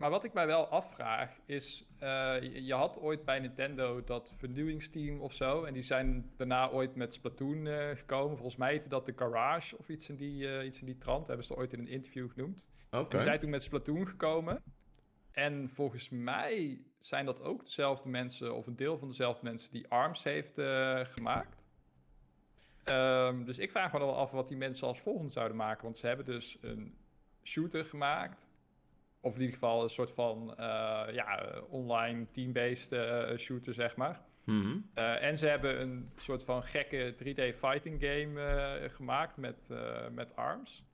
Maar wat ik mij wel afvraag is, eh, je, had ooit bij Nintendo dat vernieuwingsteam of zo. En die zijn daarna ooit met Splatoon eh, gekomen. Volgens mij heette dat de Garage of iets in die, eh, iets in die trant. Hebben ze ooit in een interview genoemd. Oké. En die zijn toen met Splatoon gekomen. En volgens mij zijn dat ook dezelfde mensen, of een deel van dezelfde mensen, die ARMS heeft gemaakt. Ehm, dus ik vraag me dan wel af wat die mensen als volgende zouden maken. Want ze hebben dus een shooter gemaakt. Of in ieder geval een soort van eh, ja, online team-based eh, shooter, zeg maar. Mhm. Eh, en ze hebben een soort van gekke 3D fighting game eh, gemaakt met, eh, met ARMS.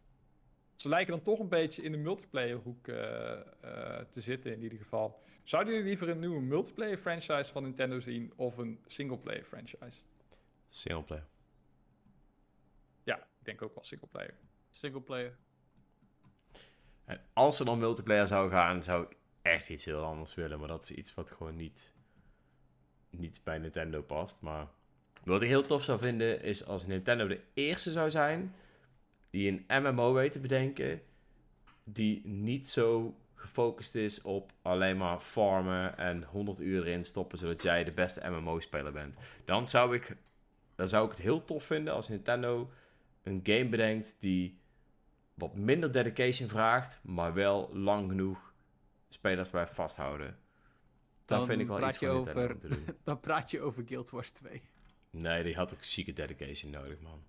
Ze lijken dan toch een beetje in de multiplayer hoek eh, eh, te zitten in ieder geval. Zouden jullie liever een nieuwe multiplayer franchise van Nintendo zien of een singleplayer franchise? Singleplayer. Denk ook wel singleplayer. Singleplayer. En als er dan multiplayer zou gaan, zou ik echt iets heel anders willen. Maar dat is iets wat gewoon niet, niet bij Nintendo past. Maar wat ik heel tof zou vinden, is als Nintendo de eerste zou zijn die een MMO weet te bedenken. Die niet zo gefocust is op alleen maar farmen en 100 uur erin stoppen, zodat jij de beste MMO-speler bent. Dan zou ik, dan zou ik het heel tof vinden als Nintendo een game bedenkt die wat minder dedication vraagt, maar wel lang genoeg spelers bij vasthouden. Dat Dan vind ik wel iets voor Nintendo over- om te doen. Dan praat je over Guild Wars 2. Nee, die had ook zieke dedication nodig, man.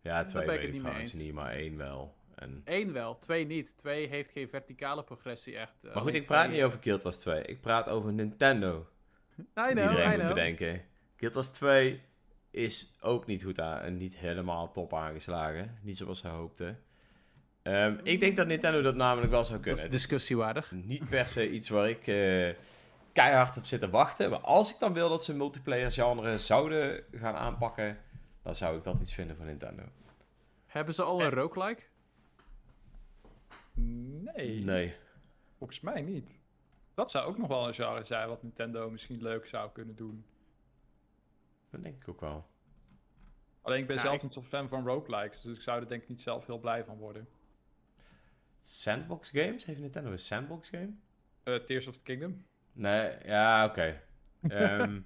Ja, twee ik weet ik trouwens niet, maar één wel. En... Eén wel, twee niet. Twee heeft geen verticale progressie echt. eh, Maar goed, ik praat twee- niet over Guild Wars 2. Ik praat over Nintendo. I know, iedereen I moet know. bedenken. Guild Wars 2 is ook niet goed aan en niet helemaal top aangeslagen. Niet zoals ze hoopten. Ehm, ik denk dat Nintendo dat namelijk wel zou Dat kunnen. Het is discussiewaardig. niet per se iets waar ik eh, keihard op zit te wachten. Maar als ik dan wil dat ze multiplayer genre zouden gaan aanpakken, dan zou ik dat iets vinden van Nintendo. Hebben ze al een roguelike? Nee, Nee. volgens mij niet. Dat zou ook nog wel een genre zijn wat Nintendo misschien leuk zou kunnen doen. Dat denk ik ook wel. Alleen ik ben Ja, zelf ik- niet zo'n fan van roguelikes, dus ik zou er denk ik niet zelf heel blij van worden. Sandbox games? Heeft Nintendo een sandbox game? Eh, Tears of the Kingdom. Nee, ja, oké. Ehm,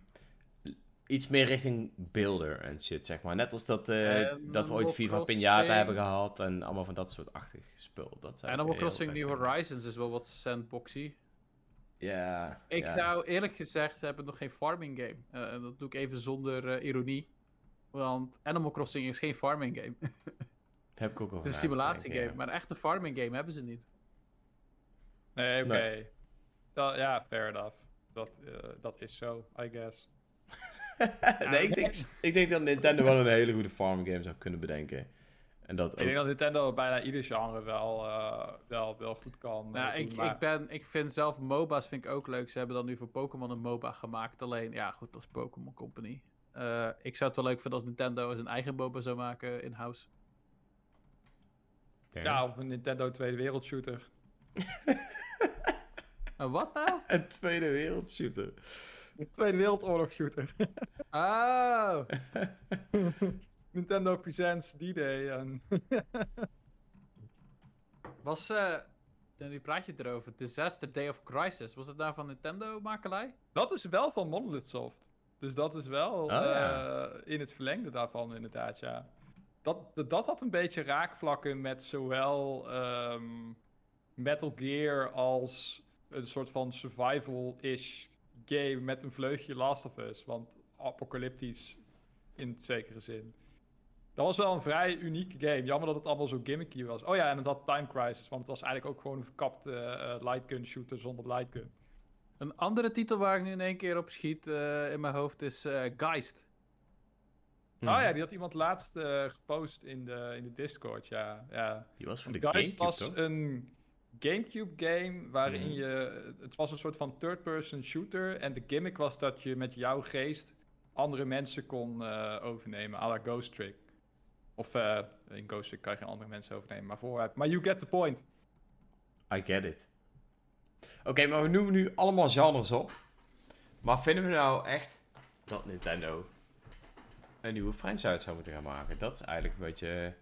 iets meer richting builder en shit, zeg maar. Net als dat, eh, dat we ooit Viva. Pinata hebben gehad en allemaal van dat soort achtig spul. Dat ik Animal Crossing New. Horizons is wel wat sandboxy. Ja. Ik ja. zou eerlijk gezegd, ze hebben nog geen farming game. Eh, dat doe ik even zonder eh, ironie. Want Animal Crossing is geen farming game. Dat heb ik ook al Het is een simulatiegame. Maar een echte farming game hebben ze niet. Nee, oké. Ja, fair enough. Dat, eh, dat is zo, I guess. nee, ik denk, ik denk dat Nintendo wel een hele goede farm game zou kunnen bedenken. En dat Ik denk dat Nintendo bijna ieder genre wel, eh, wel, wel goed kan. Nou, doen, ik, maar- ik, ben, ik vind zelf MOBA's vind ik ook leuk. Ze hebben dan nu voor Pokémon een MOBA gemaakt. Alleen, ja goed, dat is Pokémon Company. Eh, ik zou het wel leuk vinden als Nintendo zijn eigen MOBA zou maken in-house. Ja, of een Nintendo Tweede Wereldshooter. En wat nou? Een Tweede Wereldshooter. Een Tweede Wereldoorlog shooter. Oh! Nintendo Presents D-Day. En... Was eh, nu praat je erover. Disaster Day of Crisis. Was het daar van Nintendo makelij? Dat is wel van Monolith Soft. Dus dat is wel Oh, ja. eh, in het verlengde daarvan inderdaad, ja. Dat, dat, dat had een beetje raakvlakken met zowel ehm, Metal Gear als een soort van survival-ish game met een vleugje Last of Us. Want apocalyptisch in het zekere zin. Dat was wel een vrij unieke game. Jammer dat het allemaal zo gimmicky was. Oh ja, en het had Time Crisis, want het was eigenlijk ook gewoon een verkapte eh, lightgun shooter zonder lightgun. Een andere titel waar ik nu in één keer op schiet eh, in mijn hoofd is eh, Geist. Hm. Oh ja, die had iemand laatst eh, gepost in de, in de Discord, ja. ja. Die was van de Geist Gamecube, was toch? een Gamecube game waarin Mhm. je... Het was een soort van third-person shooter en de gimmick was dat je met jouw geest andere mensen kon eh, overnemen, à la Ghost Trick. Of eh, in Ghost kan je geen andere mensen overnemen, maar vooruit. Maar you get the point. I get it. Oké, maar we noemen nu allemaal genres op. Maar vinden we nou echt dat Nintendo een nieuwe franchise zou moeten gaan maken? Dat is eigenlijk een beetje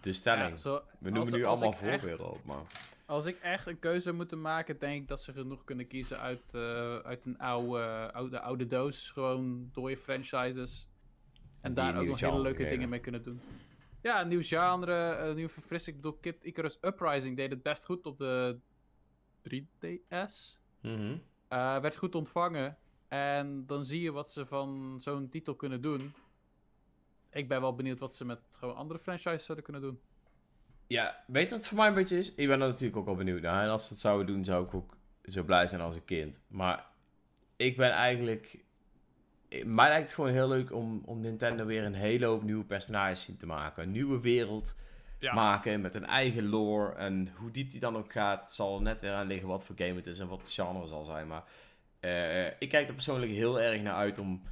de stelling. Ja, zo- we noemen als- nu als allemaal echt- voorbeelden op, maar... Als ik echt een keuze zou moeten maken, denk ik dat ze genoeg kunnen kiezen uit, eh, uit een oude, oude, oude doos. Gewoon dode franchises. En, daar ook nieuw nog hele leuke dingen mee kunnen doen. Ja, een nieuw genre, een nieuwe verfrissing. Ik bedoel, Kid Icarus Uprising deed het best goed op de 3DS. Mhm. Eh, werd goed ontvangen. En dan zie je wat ze van zo'n titel kunnen doen. Ik ben wel benieuwd wat ze met gewoon andere franchises zouden kunnen doen. Ja, weet je wat het voor mij een beetje is? Ik ben er natuurlijk ook al benieuwd naar. En als ze het zouden doen, zou ik ook zo blij zijn als een kind. Maar ik ben eigenlijk... Mij lijkt het gewoon heel leuk om, om Nintendo weer een hele hoop nieuwe personages zien te maken. Een nieuwe wereld Ja. maken met een eigen lore. En hoe diep die dan ook gaat, zal er net weer aan liggen wat voor game het is en wat de genre zal zijn. Maar eh, ik kijk er persoonlijk heel erg naar uit om,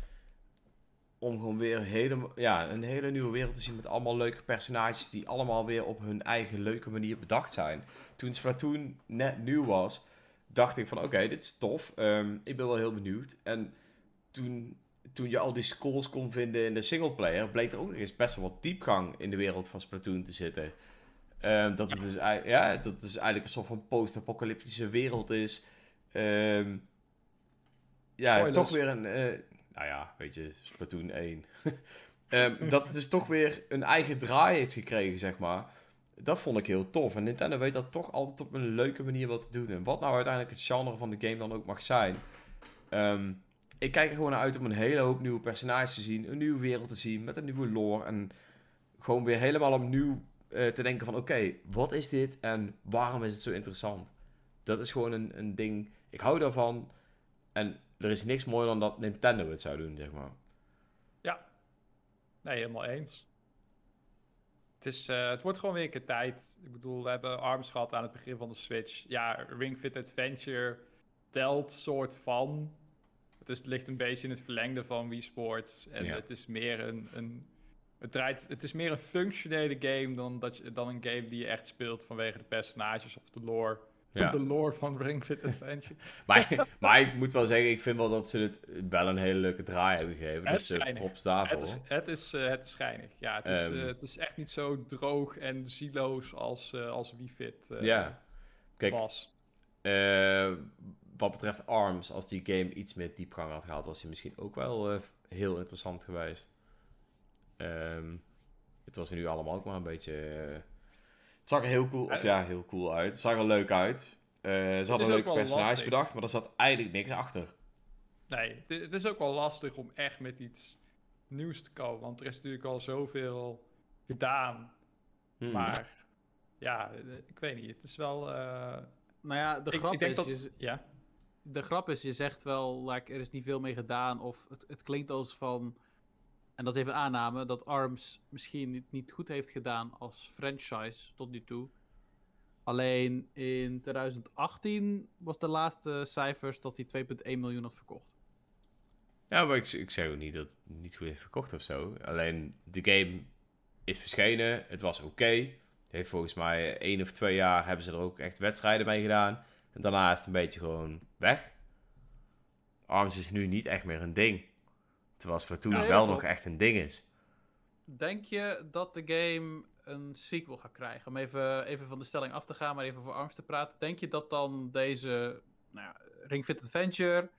om gewoon weer hele, ja, een hele nieuwe wereld te zien met allemaal leuke personages die allemaal weer op hun eigen leuke manier bedacht zijn. Toen Splatoon net nieuw was, dacht ik van oké, dit is tof. Ehm, ik ben wel heel benieuwd. En toen, toen je al die scores kon vinden in de singleplayer, bleek er ook nog eens best wel wat diepgang in de wereld van Splatoon te zitten. Ehm, dat, het dus, ja, dat het dus eigenlijk een soort van post-apocalyptische wereld is. Ehm, ja, Spoilers. toch weer een... eh, nou ja, weet je, Splatoon 1. Ehm, dat het dus toch weer een eigen draai heeft gekregen, zeg maar. Dat vond ik heel tof. En Nintendo weet dat toch altijd op een leuke manier wat te doen. En wat nou uiteindelijk het genre van de game dan ook mag zijn. Ehm, ik kijk er gewoon naar uit om een hele hoop nieuwe personages te zien. Een nieuwe wereld te zien met een nieuwe lore. En gewoon weer helemaal opnieuw eh, te denken van... Oké, wat is dit en waarom is het zo interessant? Dat is gewoon een, een ding... Ik hou daarvan. En er is niks mooier dan dat Nintendo het zou doen, zeg maar. Nee, helemaal eens. Het, is, eh, het wordt gewoon weer een keer tijd. Ik bedoel, we hebben ARMS gehad aan het begin van de Switch. Ja, Ring Fit Adventure telt soort van. Het, ligt een beetje in het verlengde van Wii Sports. En Ja. het is meer een... een het, draait, het is meer een functionele game dan, dat je, dan een game die je echt speelt vanwege de personages of de lore. Ja. De lore van Ring Fit Adventure. Maar, maar ik moet wel zeggen, ik vind wel dat ze het wel een hele leuke draai hebben gegeven. Het Dus props daarvoor. Het is, het is, eh, het is schijnig. Ja, het is, Ehm. eh, het is echt niet zo droog en zieloos als, eh als Wii Fit ja. Kijk, was. Wat betreft ARMS, als die game iets meer diepgang had gehad, was hij misschien ook wel eh, heel interessant geweest. Ehm, het was nu allemaal ook maar een beetje... eh, het zag er heel cool, of ja, heel cool uit. Het zag er leuk uit. Eh, ze hadden ook een leuke personage lastig. bedacht, maar er zat eigenlijk niks achter. Nee, het- is ook wel lastig om echt met iets nieuws te komen. Want er is natuurlijk al zoveel gedaan. Hmm. Maar ja, ik weet niet. Het is wel... eh, Nou ja, de Ik- grap ik denk is, dat- je z- ja, de grap is, je zegt wel, like, er is niet veel mee gedaan. Of het, het klinkt als van, en dat is even aanname, dat ARMS misschien niet, niet goed heeft gedaan als franchise tot nu toe. Alleen in 2018 was de laatste cijfers dat hij 2,1 miljoen had verkocht. Ja, maar ik, ik zeg ook niet dat het niet goed heeft verkocht of zo. Alleen de game is verschenen. Het was oké. Heeft volgens mij één of twee jaar hebben ze er ook echt wedstrijden mee gedaan. En daarna is het een beetje gewoon weg. ARMS is nu niet echt meer een ding. Terwijl Splatoon Ja, wel nog echt een ding is. Denk je dat de game een sequel gaat krijgen. Om even, even van de stelling af te gaan, maar even voor Arms te praten. Denk je dat dan deze nou ja, Ring Fit Adventure,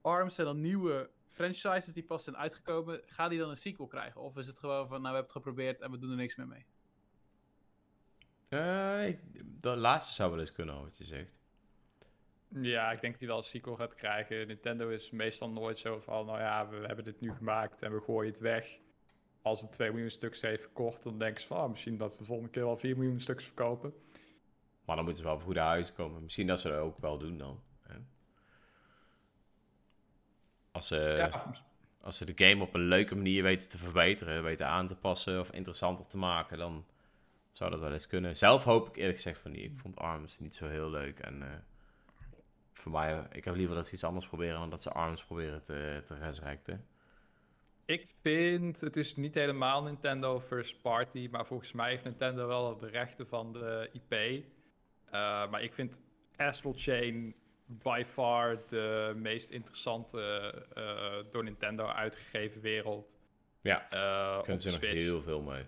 Arms en dan nieuwe franchises die pas zijn uitgekomen, gaan die dan een sequel krijgen? Of is het gewoon van, nou we hebben het geprobeerd en we doen er niks meer mee? Eh, ik- de laatste zou wel eens kunnen, wat je zegt. Ja, ik denk dat hij wel een sequel gaat krijgen. Nintendo is meestal nooit zo van, nou ja, we hebben dit nu gemaakt en we gooien het weg. Als het 2 miljoen stuks heeft verkocht, dan denken ze van, ah, misschien dat we de volgende keer wel 4 miljoen stuks verkopen. Maar dan moeten ze wel voor goede huis komen. Misschien dat ze dat ook wel doen dan. Hè? Als, ze, ja, als ze de game op een leuke manier weten te verbeteren, weten aan te passen of interessanter te maken, dan zou dat wel eens kunnen. Zelf hoop ik eerlijk gezegd van niet. Ik vond ARMS niet zo heel leuk. En eh, voor mij, ik heb liever dat ze iets anders proberen dan dat ze ARMS proberen te, te resurrecten. Ik vind, het is niet helemaal Nintendo first party, maar volgens mij heeft Nintendo wel de rechten van de IP. Eh, maar ik vind Astral Chain by far de meest interessante eh, door Nintendo uitgegeven wereld. Ja, daar kunnen ze nog heel veel mee.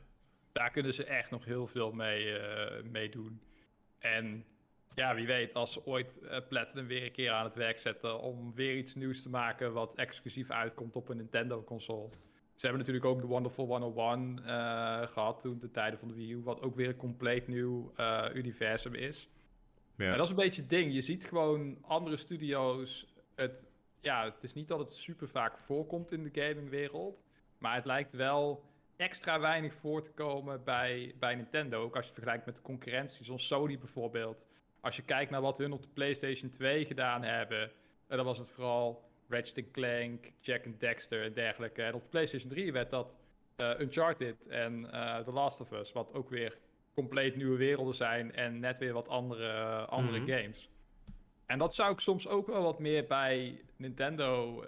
Daar kunnen ze echt nog heel veel mee, eh, mee doen. En ja, wie weet, als ze ooit eh, Platinum weer een keer aan het werk zetten om weer iets nieuws te maken wat exclusief uitkomt op een Nintendo-console. Ze hebben natuurlijk ook de Wonderful 101 eh, gehad toen, de tijden van de Wii U, wat ook weer een compleet nieuw universum is. Ja. En dat is een beetje het ding. Je ziet gewoon andere studio's. Het, ja, het is niet dat het super vaak voorkomt in de gamingwereld. Maar het lijkt wel extra weinig voor te komen bij, bij Nintendo. Ook als je het vergelijkt met de concurrentie, zoals Sony bijvoorbeeld. Als je kijkt naar wat hun op de PlayStation 2 gedaan hebben. En dan was het vooral Ratchet Clank, Jack and Dexter en dergelijke. En op de PlayStation 3 werd dat eh, Uncharted en eh The Last of Us. Wat ook weer compleet nieuwe werelden zijn en net weer wat andere, andere Mhm. games. En dat zou ik soms ook wel wat meer bij Nintendo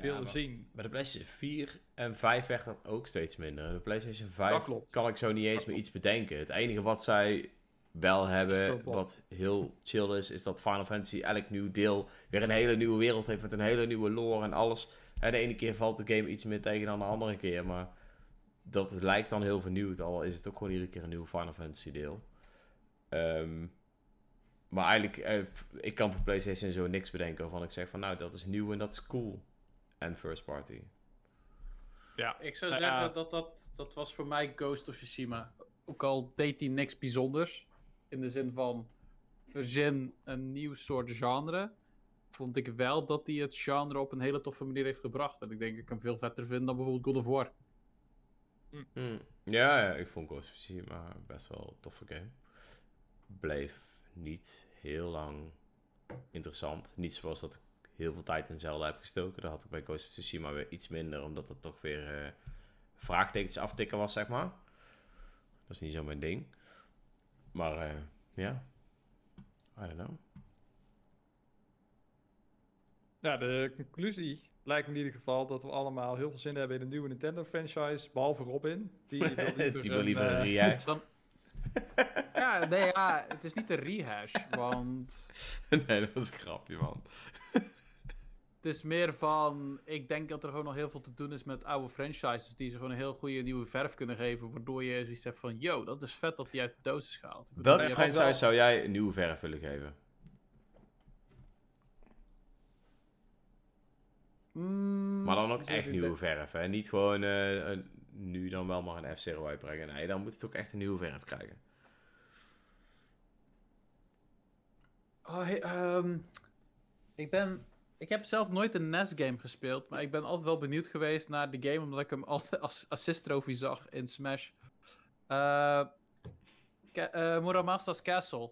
willen maar- zien. Bij de PlayStation 4 en 5 werd ook steeds minder. De PlayStation 5 Dat klopt. kan ik zo niet eens meer iets bedenken. Het enige wat zij wel hebben, wat heel chill is, is dat Final Fantasy elk nieuw deel weer een hele nieuwe wereld heeft met een hele nieuwe lore en alles. En de ene keer valt de game iets meer tegen dan de andere keer, maar dat lijkt dan heel vernieuwd, al is het ook gewoon iedere keer een nieuw Final Fantasy deel. Ehm, maar eigenlijk, eh, ik kan voor PlayStation zo niks bedenken waarvan ik zeg van nou, dat is nieuw en dat is cool. En first party. Ja, Ik zou Nou zeggen ja. dat, dat dat was voor mij Ghost of Tsushima. Ook al deed hij niks bijzonders. In de zin van verzin een nieuw soort genre. Vond ik wel dat hij het genre op een hele toffe manier heeft gebracht. En ik denk dat ik hem veel vetter vind dan bijvoorbeeld God of War. Hmm. Ja, ja, ik vond Ghost of Tsushima best wel een toffe game. Bleef niet heel lang interessant. Niet zoals dat ik heel veel tijd in Zelda heb gestoken. Dat had ik bij Ghost of Tsushima weer iets minder, omdat het toch weer eh, vraagtekens aftikken was, zeg maar. Dat is niet zo mijn ding. Maar eh, ja, I don't know. Ja, de conclusie lijkt me in ieder geval dat we allemaal heel veel zin hebben in een nieuwe Nintendo franchise. Behalve Robin. Die wil liever, Die wil liever een. Dan... ja, nee, ja, het is niet een rehash. Want nee, dat was een grapje, man. het is meer van... Ik denk dat er gewoon nog heel veel te doen is met oude franchises. Die ze gewoon een heel goede nieuwe verf kunnen geven. Waardoor je zoiets hebt van... Yo, dat is vet dat die uit de doos is gehaald. Ik Welke franchise wel- zou jij een nieuwe verf willen geven? Mm, Maar dan ook echt nieuwe verf. Hè? Niet gewoon eh, een- nu dan wel maar een F-Zero uitbrengen. Nee, dan moet het ook echt een nieuwe verf krijgen. Oh, hey, ehm, ik ben... Ik heb zelf nooit een NES-game gespeeld, maar ik ben altijd wel benieuwd geweest naar de game, omdat ik hem altijd als assist trophy zag in Smash. Eh Ca- eh, Muramasa Castle.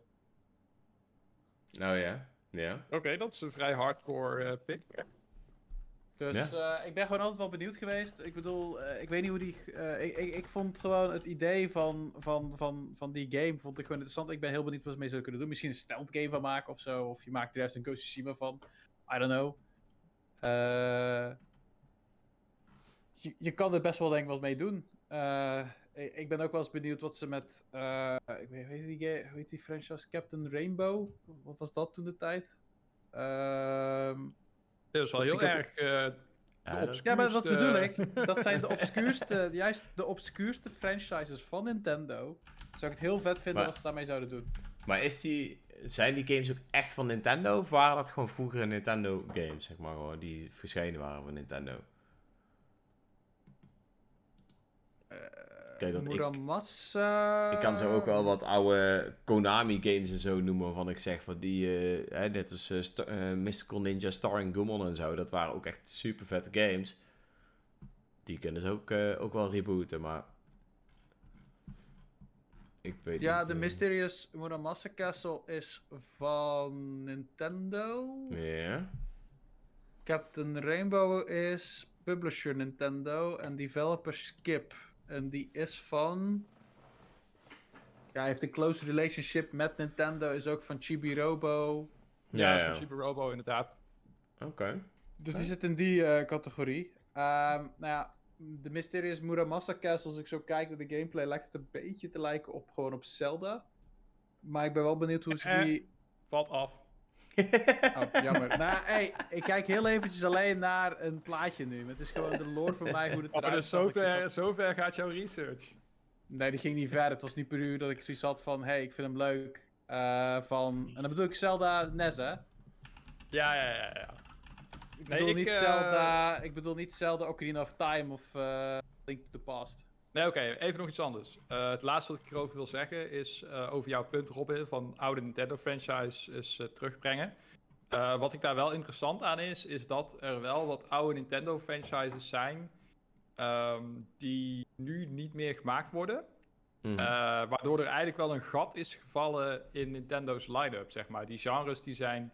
Nou ja, ja. Oké, dat is een vrij hardcore eh, pick. Dus eh, ik ben gewoon altijd wel benieuwd geweest. Ik bedoel, eh, ik weet niet hoe die. eh, ik, ik, ik vond gewoon het idee van, van, van, van die game vond ik gewoon interessant. Ik ben heel benieuwd wat ze mee zouden kunnen doen. Misschien een stealth game van maken of zo. Of je maakt er juist een Tsushima van. I don't know. Je, je kan er best wel denk ik wat mee doen. Ik, ik ben ook wel eens benieuwd wat ze met. ik weet, hoe, heet die, ga- hoe heet die franchise? Captain Rainbow? Wat was dat toen de tijd? Ehm Dat is wel Dat heel ook- erg eh, Ja, dat- Ja, maar wat obscuurste- bedoel ik? Dat zijn de obscuurste, juist de obscuurste franchises van Nintendo. Zou ik het heel vet vinden Maar- als ze daarmee zouden doen. Maar is die, zijn die games ook echt van Nintendo? Of waren dat gewoon vroegere Nintendo games, zeg maar, gewoon, die verschenen waren van Nintendo? Kijk, Muramasa... ik kan zo ook wel wat oude Konami games en zo noemen, waarvan ik zeg, van die, eh, hè, net als eh, Mystical Ninja Starring Gumon en zo, dat waren ook echt super vette games. Die kunnen ze ook, ook wel rebooten, maar... Ik weet Ja, niet, de Mysterious Muramasa Castle is van Nintendo. Ja. Captain Rainbow is publisher Nintendo en developer Skip. En die is van. Ja, hij heeft een close relationship met Nintendo. Is ook van Chibi Robo. Ja, Ja, is ja. van Super Robo inderdaad. Oké. Dus die zit in die eh, categorie. Ehm, nou ja, de Mysterious Muramasa Castle, als ik zo kijk naar de gameplay, lijkt het een beetje te lijken op gewoon op Zelda. Maar ik ben wel benieuwd hoe ze Eh. die. Valt af. Oh, jammer. nou, hey, ik kijk heel eventjes alleen naar een plaatje nu. Het is gewoon de lore voor mij hoe het Oh, eruit dus. Ik zover, zat- zover gaat jouw research. Nee, die ging niet ver. Het was niet per uur dat ik zoiets had van, hey, ik vind hem leuk. Eh, van, en dan bedoel ik Zelda NES, hè? Ja, ja, ja, ja. Ik Nee, bedoel, ik, niet eh, Zelda, ik bedoel niet Zelda Ocarina of Time of eh, Link to the Past. Nee, oké, even nog iets anders. Eh, het laatste wat ik erover wil zeggen is eh, over jouw punt, Robin, van oude Nintendo franchise is eh, terugbrengen. Wat ik daar wel interessant aan is, is dat er wel wat oude Nintendo franchises zijn ehm, die nu niet meer gemaakt worden. Mhm. Waardoor er eigenlijk wel een gat is gevallen in Nintendo's line-up, zeg maar. Die genres die zijn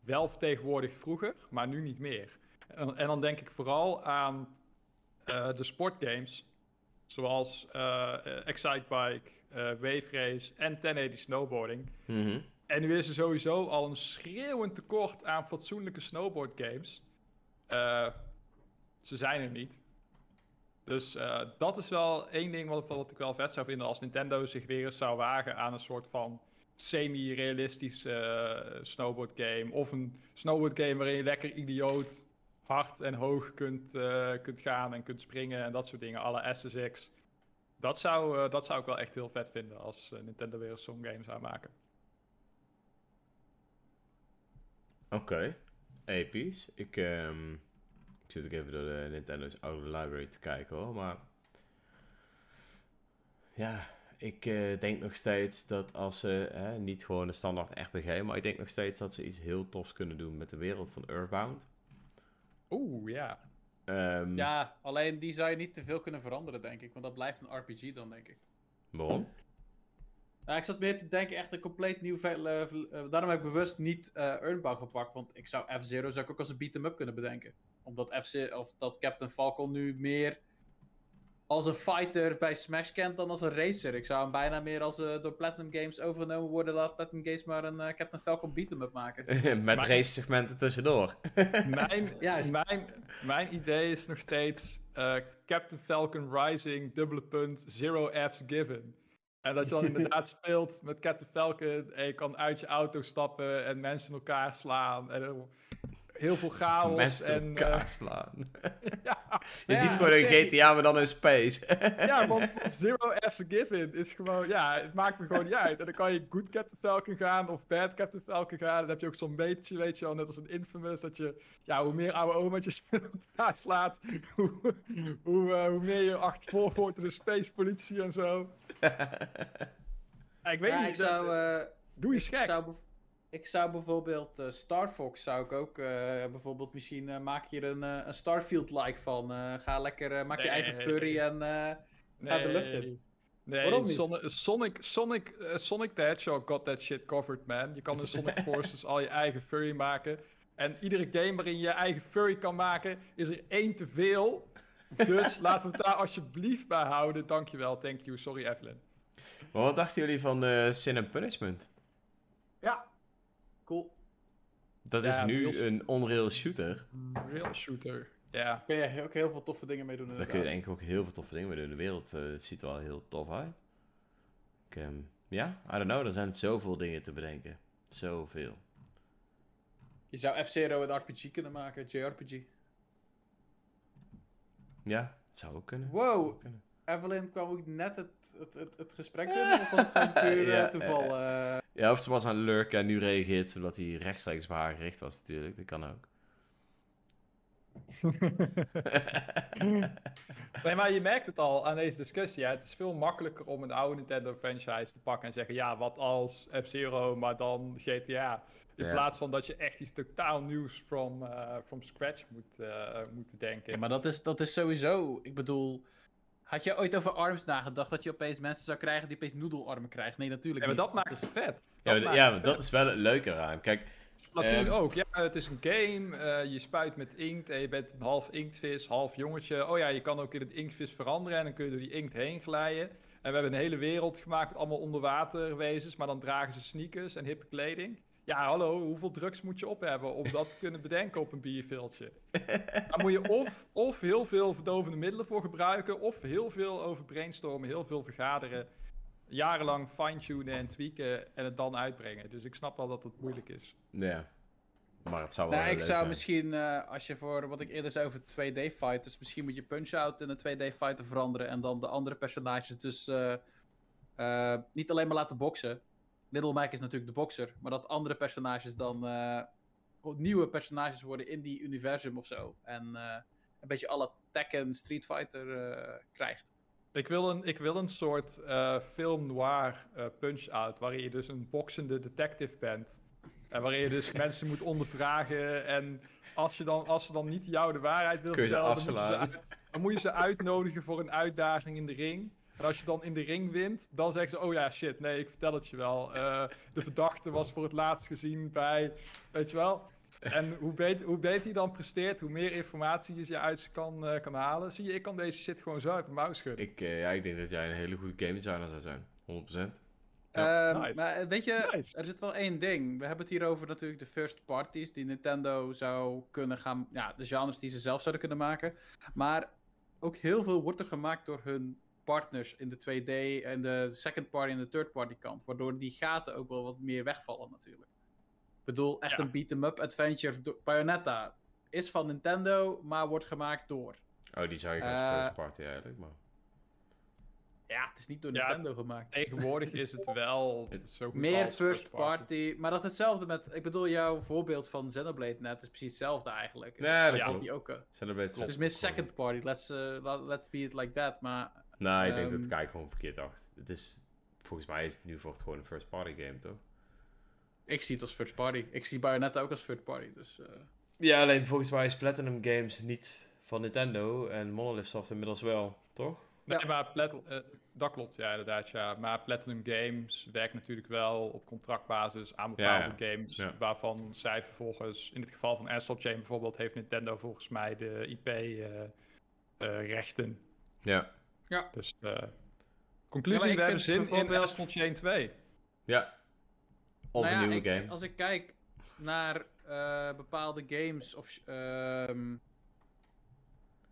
wel vertegenwoordigd vroeger, maar nu niet meer. En, en dan denk ik vooral aan de sportgames, zoals eh eh, Excitebike, eh Wave Race en 1080 Snowboarding. Mhm. En nu is er sowieso al een schreeuwend tekort aan fatsoenlijke snowboardgames. Eh ze zijn er niet. Dus dat is wel één ding wat, wat ik wel vet zou vinden als Nintendo zich weer eens zou wagen aan een soort van semi-realistische eh, snowboardgame. Of een snowboardgame waarin je lekker idioot hard en hoog kunt, eh, kunt gaan en kunt springen en dat soort dingen, alle SSX. Dat zou, eh, dat zou ik wel echt heel vet vinden als eh, Nintendo weer eens zo'n game zou maken. Oké, episch. Ik, ehm, ik zit ook even door de Nintendo's oude library te kijken hoor, maar... Ja, ik denk nog steeds dat als ze, niet gewoon een standaard RPG, maar ik denk nog steeds dat ze iets heel tofs kunnen doen met de wereld van Earthbound. Oeh, ja. Ehm Ja, alleen die zou je niet te veel kunnen veranderen, denk ik. Want dat blijft een RPG dan, denk ik. Waarom? Nou, ik zat meer te denken, echt een compleet nieuw... ve- le- ve- eh, daarom heb ik bewust niet Earnbow gepakt. Want ik zou F-Zero zou ik ook als een beat-em-up kunnen bedenken. Omdat, F of dat Captain Falcon nu meer als een fighter bij Smash kent dan als een racer. Ik zou hem bijna meer als eh, door Platinum Games overgenomen worden. Laat Platinum Games maar een eh, Captain Falcon beat-em-up maken. met Maar- race segmenten tussendoor. Mijn, Juist. mijn, mijn idee is nog steeds eh, Captain Falcon Rising, dubbele punt, zero F's given. En dat je dan inderdaad speelt met Captain Falcon en je kan uit je auto stappen en mensen in elkaar slaan. En heel, heel veel chaos. met en, elkaar slaan. ja, Je Ja, ziet gewoon een GTA, maar dan in space. ja, want zero F's given is gewoon, ja, het maakt me gewoon niet uit. En dan kan je good Captain Falcon gaan of bad Captain Falcon gaan. Dan heb je ook zo'n beetje, weet je wel, net als een Infamous, dat je, ja, hoe meer oude omaatjes elkaar slaat, hoe, hoe, eh, hoe meer je achtervolgd wordt door de space politie en zo. Ja, ik weet ja, niet, ik dat- zou... eh, doe Ik zou, bev- ik zou bijvoorbeeld eh, Star Fox zou ik ook eh, bijvoorbeeld misschien eh, maak je er een, een Starfield-like van. Eh, ga lekker, eh, maak je eigen Nee. furry en eh, ga de lucht in. Nee, Waarom niet? Sonic, Sonic, Sonic, Sonic the Hedgehog got that shit covered, man. Je kan in Sonic Forces al je eigen furry maken. En iedere game waarin je je eigen furry kan maken, is er één te veel. Dus laten we het daar alsjeblieft bij houden. Dankjewel, thank you. Sorry, Evelyn. maar wat dachten jullie van eh, Sin and Punishment? Ja, cool. Dat Ja, is nu Real- een Unreal shooter. Real shooter. Ja. Kun je ook heel veel toffe dingen mee doen. Daar kun je denk ik ook heel veel toffe dingen mee doen. De wereld eh, ziet er wel heel tof uit. Ik, ehm, ja, I don't know. Er zijn zoveel dingen te bedenken. Zoveel. Je zou F-Zero een RPG kunnen maken, JRPG. Ja, het zou ook kunnen. Wow. Evelyn kwam ook net het, het, het, het gesprek binnen, of was het gewoon puur Ja, toeval? eh, eh? Ja, of ze was aan het lurken en nu reageert ze omdat hij rechtstreeks bij haar gericht was natuurlijk. Dat kan ook. Nee, maar je merkt het al aan deze discussie. Hè? Het is veel makkelijker om een oude Nintendo franchise te pakken en zeggen: ja, wat als F-Zero, maar dan GTA. In Ja. plaats van dat je echt iets totaal nieuws from, eh, from scratch moet, eh, moet bedenken. Ja, maar dat is, dat is sowieso. Ik bedoel, had je ooit over ARMS nagedacht dat je opeens mensen zou krijgen die opeens noedarmen krijgen? Nee, natuurlijk Ja, maar niet. dat maakt het vet. Ja, maar, maakt ja, maar vet. dat is wel het leuke eraan. Kijk, Ehm, ook. Ja, het is een game. eh, je spuit met inkt en je bent een half inktvis, half jongetje. Oh ja, je kan ook in het inktvis veranderen en dan kun je door die inkt heen glijden. En we hebben een hele wereld gemaakt met allemaal onderwaterwezens, maar dan dragen ze sneakers en hippe kleding. Ja, hallo, hoeveel drugs moet je op hebben om dat te kunnen bedenken op een bierveeltje? Daar moet je of, of heel veel verdovende middelen voor gebruiken, of heel veel over brainstormen, heel veel vergaderen. Jarenlang fine-tunen en tweaken en het dan uitbrengen. Dus ik snap wel dat het moeilijk is. ja. Maar het zou wel Nee, heel ik zou zijn. misschien, eh, als je voor wat ik eerder zei over 2D-fighters, misschien moet je Punch-Out in een 2D-fighter veranderen en dan de andere personages dus eh, eh, niet alleen maar laten boksen. Little Mac is natuurlijk de bokser, maar dat andere personages dan eh, nieuwe personages worden in die universum of zo. En eh, een beetje alle Tekken Street Fighter eh, krijgt. Ik wil een, ik wil een soort eh, film noir eh, punch-out, waarin je dus een boxende detective bent. En waarin je dus mensen moet ondervragen. En als, je dan, als ze dan niet jou de waarheid willen vertellen, dan moet je ze, afslaan. uit- dan moet je ze uitnodigen voor een uitdaging in de ring. En als je dan in de ring wint, dan zeggen ze: Oh ja, shit, nee, ik vertel het je wel. Eh, de verdachte was voor het laatst gezien bij. Weet je wel? En hoe beter, hoe beter hij dan presteert, hoe meer informatie je uit ze kan, eh, kan halen. Zie je, ik kan deze shit gewoon zo uit mijn mouw schudden. Ik, eh, ja, ik denk dat jij een hele goede game designer zou zijn. 100%. Ja, Ehm, nice. Maar weet je, Nice. er zit wel één ding. We hebben het hier over natuurlijk de first parties die Nintendo zou kunnen gaan... Ja, de genres die ze zelf zouden kunnen maken. Maar ook heel veel wordt er gemaakt door hun partners in de 2D en de second party en de third party kant. Waardoor die gaten ook wel wat meer wegvallen natuurlijk. Ik bedoel, echt Ja. een beat-em-up adventure. Bayonetta is van Nintendo, maar wordt gemaakt door... Oh, die zou je als Eh, first party eigenlijk, maar... Ja, het is niet door Ja, Nintendo gemaakt. Tegenwoordig is het wel Het- zo goed Meer als first party. Maar dat is hetzelfde met. Ik bedoel, jouw voorbeeld van Xenoblade net is precies hetzelfde eigenlijk. Nee, dat Ja, klopt. die ook. eh. Celebrate Het is meer second party. Let's, uh, la- let's be it like that. Maar. Nou, ik denk dat Ehm, Kijk gewoon verkeerd dacht. Het is... Volgens mij is het nu voor het gewoon een first party game, toch? Ik zie het als first party. Ik zie Bayonetta ook als first party. Dus. eh, Ja, alleen volgens mij is Platinum Games niet van Nintendo en Monolith Soft inmiddels wel, toch? Nee, Ja, maar Plat eh, dat klopt, ja, inderdaad. Ja. Maar Platinum Games werkt natuurlijk wel op contractbasis aan bepaalde games. Ja. Waarvan zij vervolgens, in het geval van Astral Chain bijvoorbeeld, heeft Nintendo volgens mij de IP-rechten. Ja. eh, Ja, conclusie, maar ik we hebben zin in bijvoorbeeld- Astral Chain 2. Ja. Of nou ja, een nieuwe ik- game. Als ik kijk naar eh, bepaalde games. Of, ehm,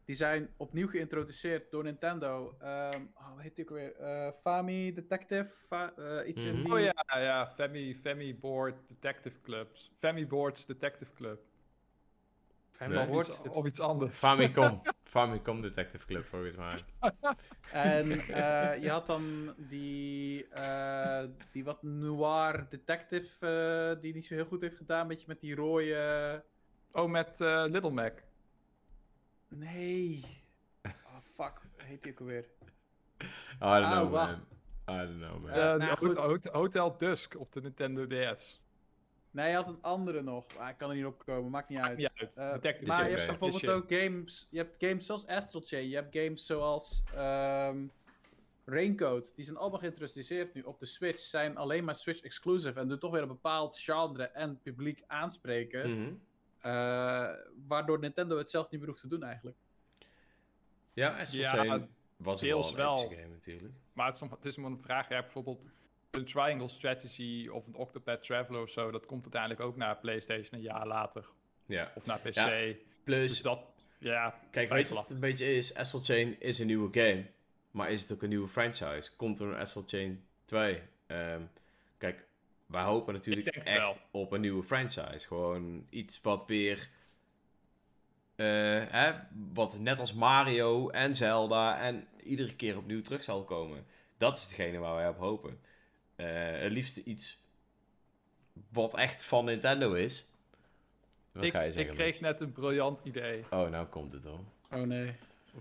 die zijn opnieuw geïntroduceerd door Nintendo. Ehm oh, hoe heet die ook weer? Eh, Fami Detective? Fa- eh, iets in Mhm. die... Oh ja, ja, Femi, Femi Board Detective Clubs. Femi Boards Detective Club. Nee. Of, iets, Detective of iets anders. Famicom. Famicom Detective Club, volgens mij. En eh, je had dan die, eh, die wat noir detective eh, die niet zo heel goed heeft gedaan. Een beetje met die rode... Oh, met eh, Little Mac. Nee. Oh, fuck. Hoe heet die ook alweer? I don't Ah, know, wacht. man. I don't know, man. Nou Hotel Dusk op de Nintendo DS. Nee, je had een andere nog. Ah, ik kan er niet op komen, maakt niet uit. niet uit. Eh, maar je hebt bijvoorbeeld Shit. ook games. Je hebt games zoals Astral Chain. Je hebt games zoals ehm, Raincoat. Die zijn allemaal geïntroduceerd nu op de Switch. Zijn alleen maar Switch exclusive. En doen toch weer een bepaald genre en publiek aanspreken. Mhm. eh, waardoor Nintendo het zelf niet meer hoeft te doen eigenlijk. Ja, Astral Ja, Chain was ook deels wel een wel. game natuurlijk. Maar het is, het is maar een vraag. Ja, bijvoorbeeld een Triangle Strategy of een Octopath Traveler of zo. Dat komt uiteindelijk ook naar PlayStation een jaar later. Ja. Of naar PC. Ja, Plus, Dus dat, ja. kijk, weet je wat het een beetje is? Astral Chain is een nieuwe game. Maar is het ook een nieuwe franchise? Komt er een Astral Chain 2? Ehm, kijk, wij hopen natuurlijk echt op een nieuwe franchise. Gewoon iets wat weer eh, hè, wat net als Mario en Zelda en iedere keer opnieuw terug zal komen. Dat is hetgene waar wij op hopen. Eh, het liefst iets wat echt van Nintendo is. Wat ik, ga je zeggen? ik kreeg net een briljant idee. Oh, nou komt het al. Oh nee.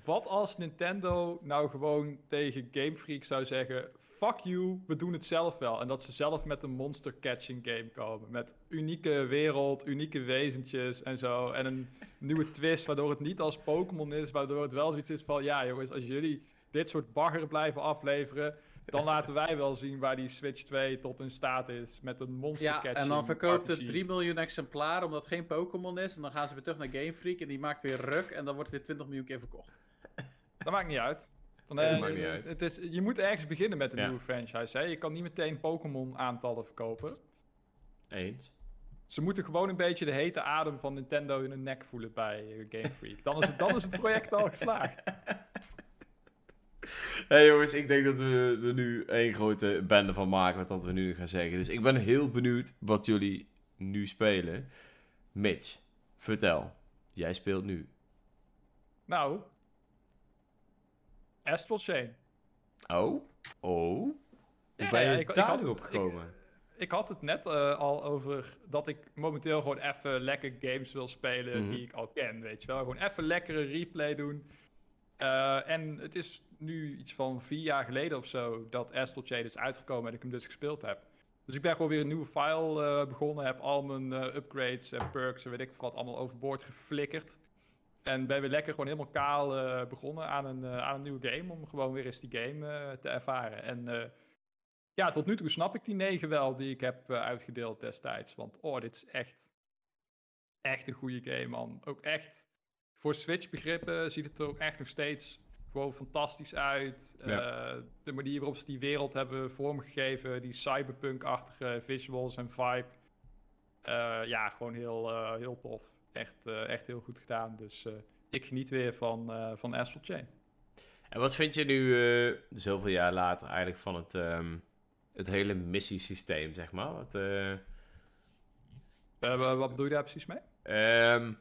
Wat als Nintendo nou gewoon tegen Game Freak zou zeggen: Fuck you, we doen het zelf wel. En dat ze zelf met een monster catching game komen. Met unieke wereld, unieke wezentjes en zo. En een nieuwe twist, waardoor het niet als Pokémon is. Waardoor het wel zoiets is van: ja, jongens, als jullie dit soort bagger blijven afleveren. Dan laten wij wel zien waar die Switch 2 tot in staat is. Met een monster Ja, catching en dan verkoopt het RPG. 3 miljoen exemplaren omdat het geen Pokémon is. En dan gaan ze weer terug naar Game Freak en die maakt weer ruk. En dan wordt weer 20 miljoen keer verkocht. Dat maakt niet uit. Dan, eh, dat maakt niet uit. Het is, je moet ergens beginnen met een Ja. nieuwe franchise. Hè? Je kan niet meteen Pokémon aantallen verkopen. Eens. Ze moeten gewoon een beetje de hete adem van Nintendo in hun nek voelen bij Game Freak. Dan is het, dan is het project al geslaagd. hey jongens, ik denk dat we er nu één grote bende van maken met wat we nu gaan zeggen. Dus ik ben heel benieuwd wat jullie nu spelen. Mitch, vertel. Jij speelt nu. Nou, Astral Chain. Oh? Oh? Hoe ben je ja, ik- daar had- nu op gekomen? Ik had het net eh, al over dat ik momenteel gewoon even lekker games wil spelen Mhm. die ik al ken, weet je wel. Gewoon even lekkere replay doen. Eh, en het is nu iets van vier jaar geleden of zo dat Astral Chain is uitgekomen en ik hem dus gespeeld heb. Dus ik ben gewoon weer een nieuwe file eh, begonnen, heb al mijn eh, upgrades en perks en weet ik wat allemaal overboord geflikkerd. En ben weer lekker gewoon helemaal kaal eh, begonnen aan een, aan een nieuwe game om gewoon weer eens die game te ervaren. En ja, tot nu toe snap ik die 9 wel die ik heb uitgedeeld destijds. Want oh, dit is echt, echt een goede game, man. Ook echt, voor Switch-begrippen ziet het er ook echt nog steeds gewoon fantastisch uit. Ja. Eh, de manier waarop ze die wereld hebben vormgegeven, die cyberpunk-achtige visuals en vibe. Eh, ja, gewoon heel, eh, heel tof. Echt, echt heel goed gedaan. Dus ik geniet weer van, van Astral Chain. En wat vind je nu, zoveel jaar later, eigenlijk van het, ehm, het hele missiesysteem, zeg maar? Wat, wa- wat bedoel je daar precies mee? Ehm,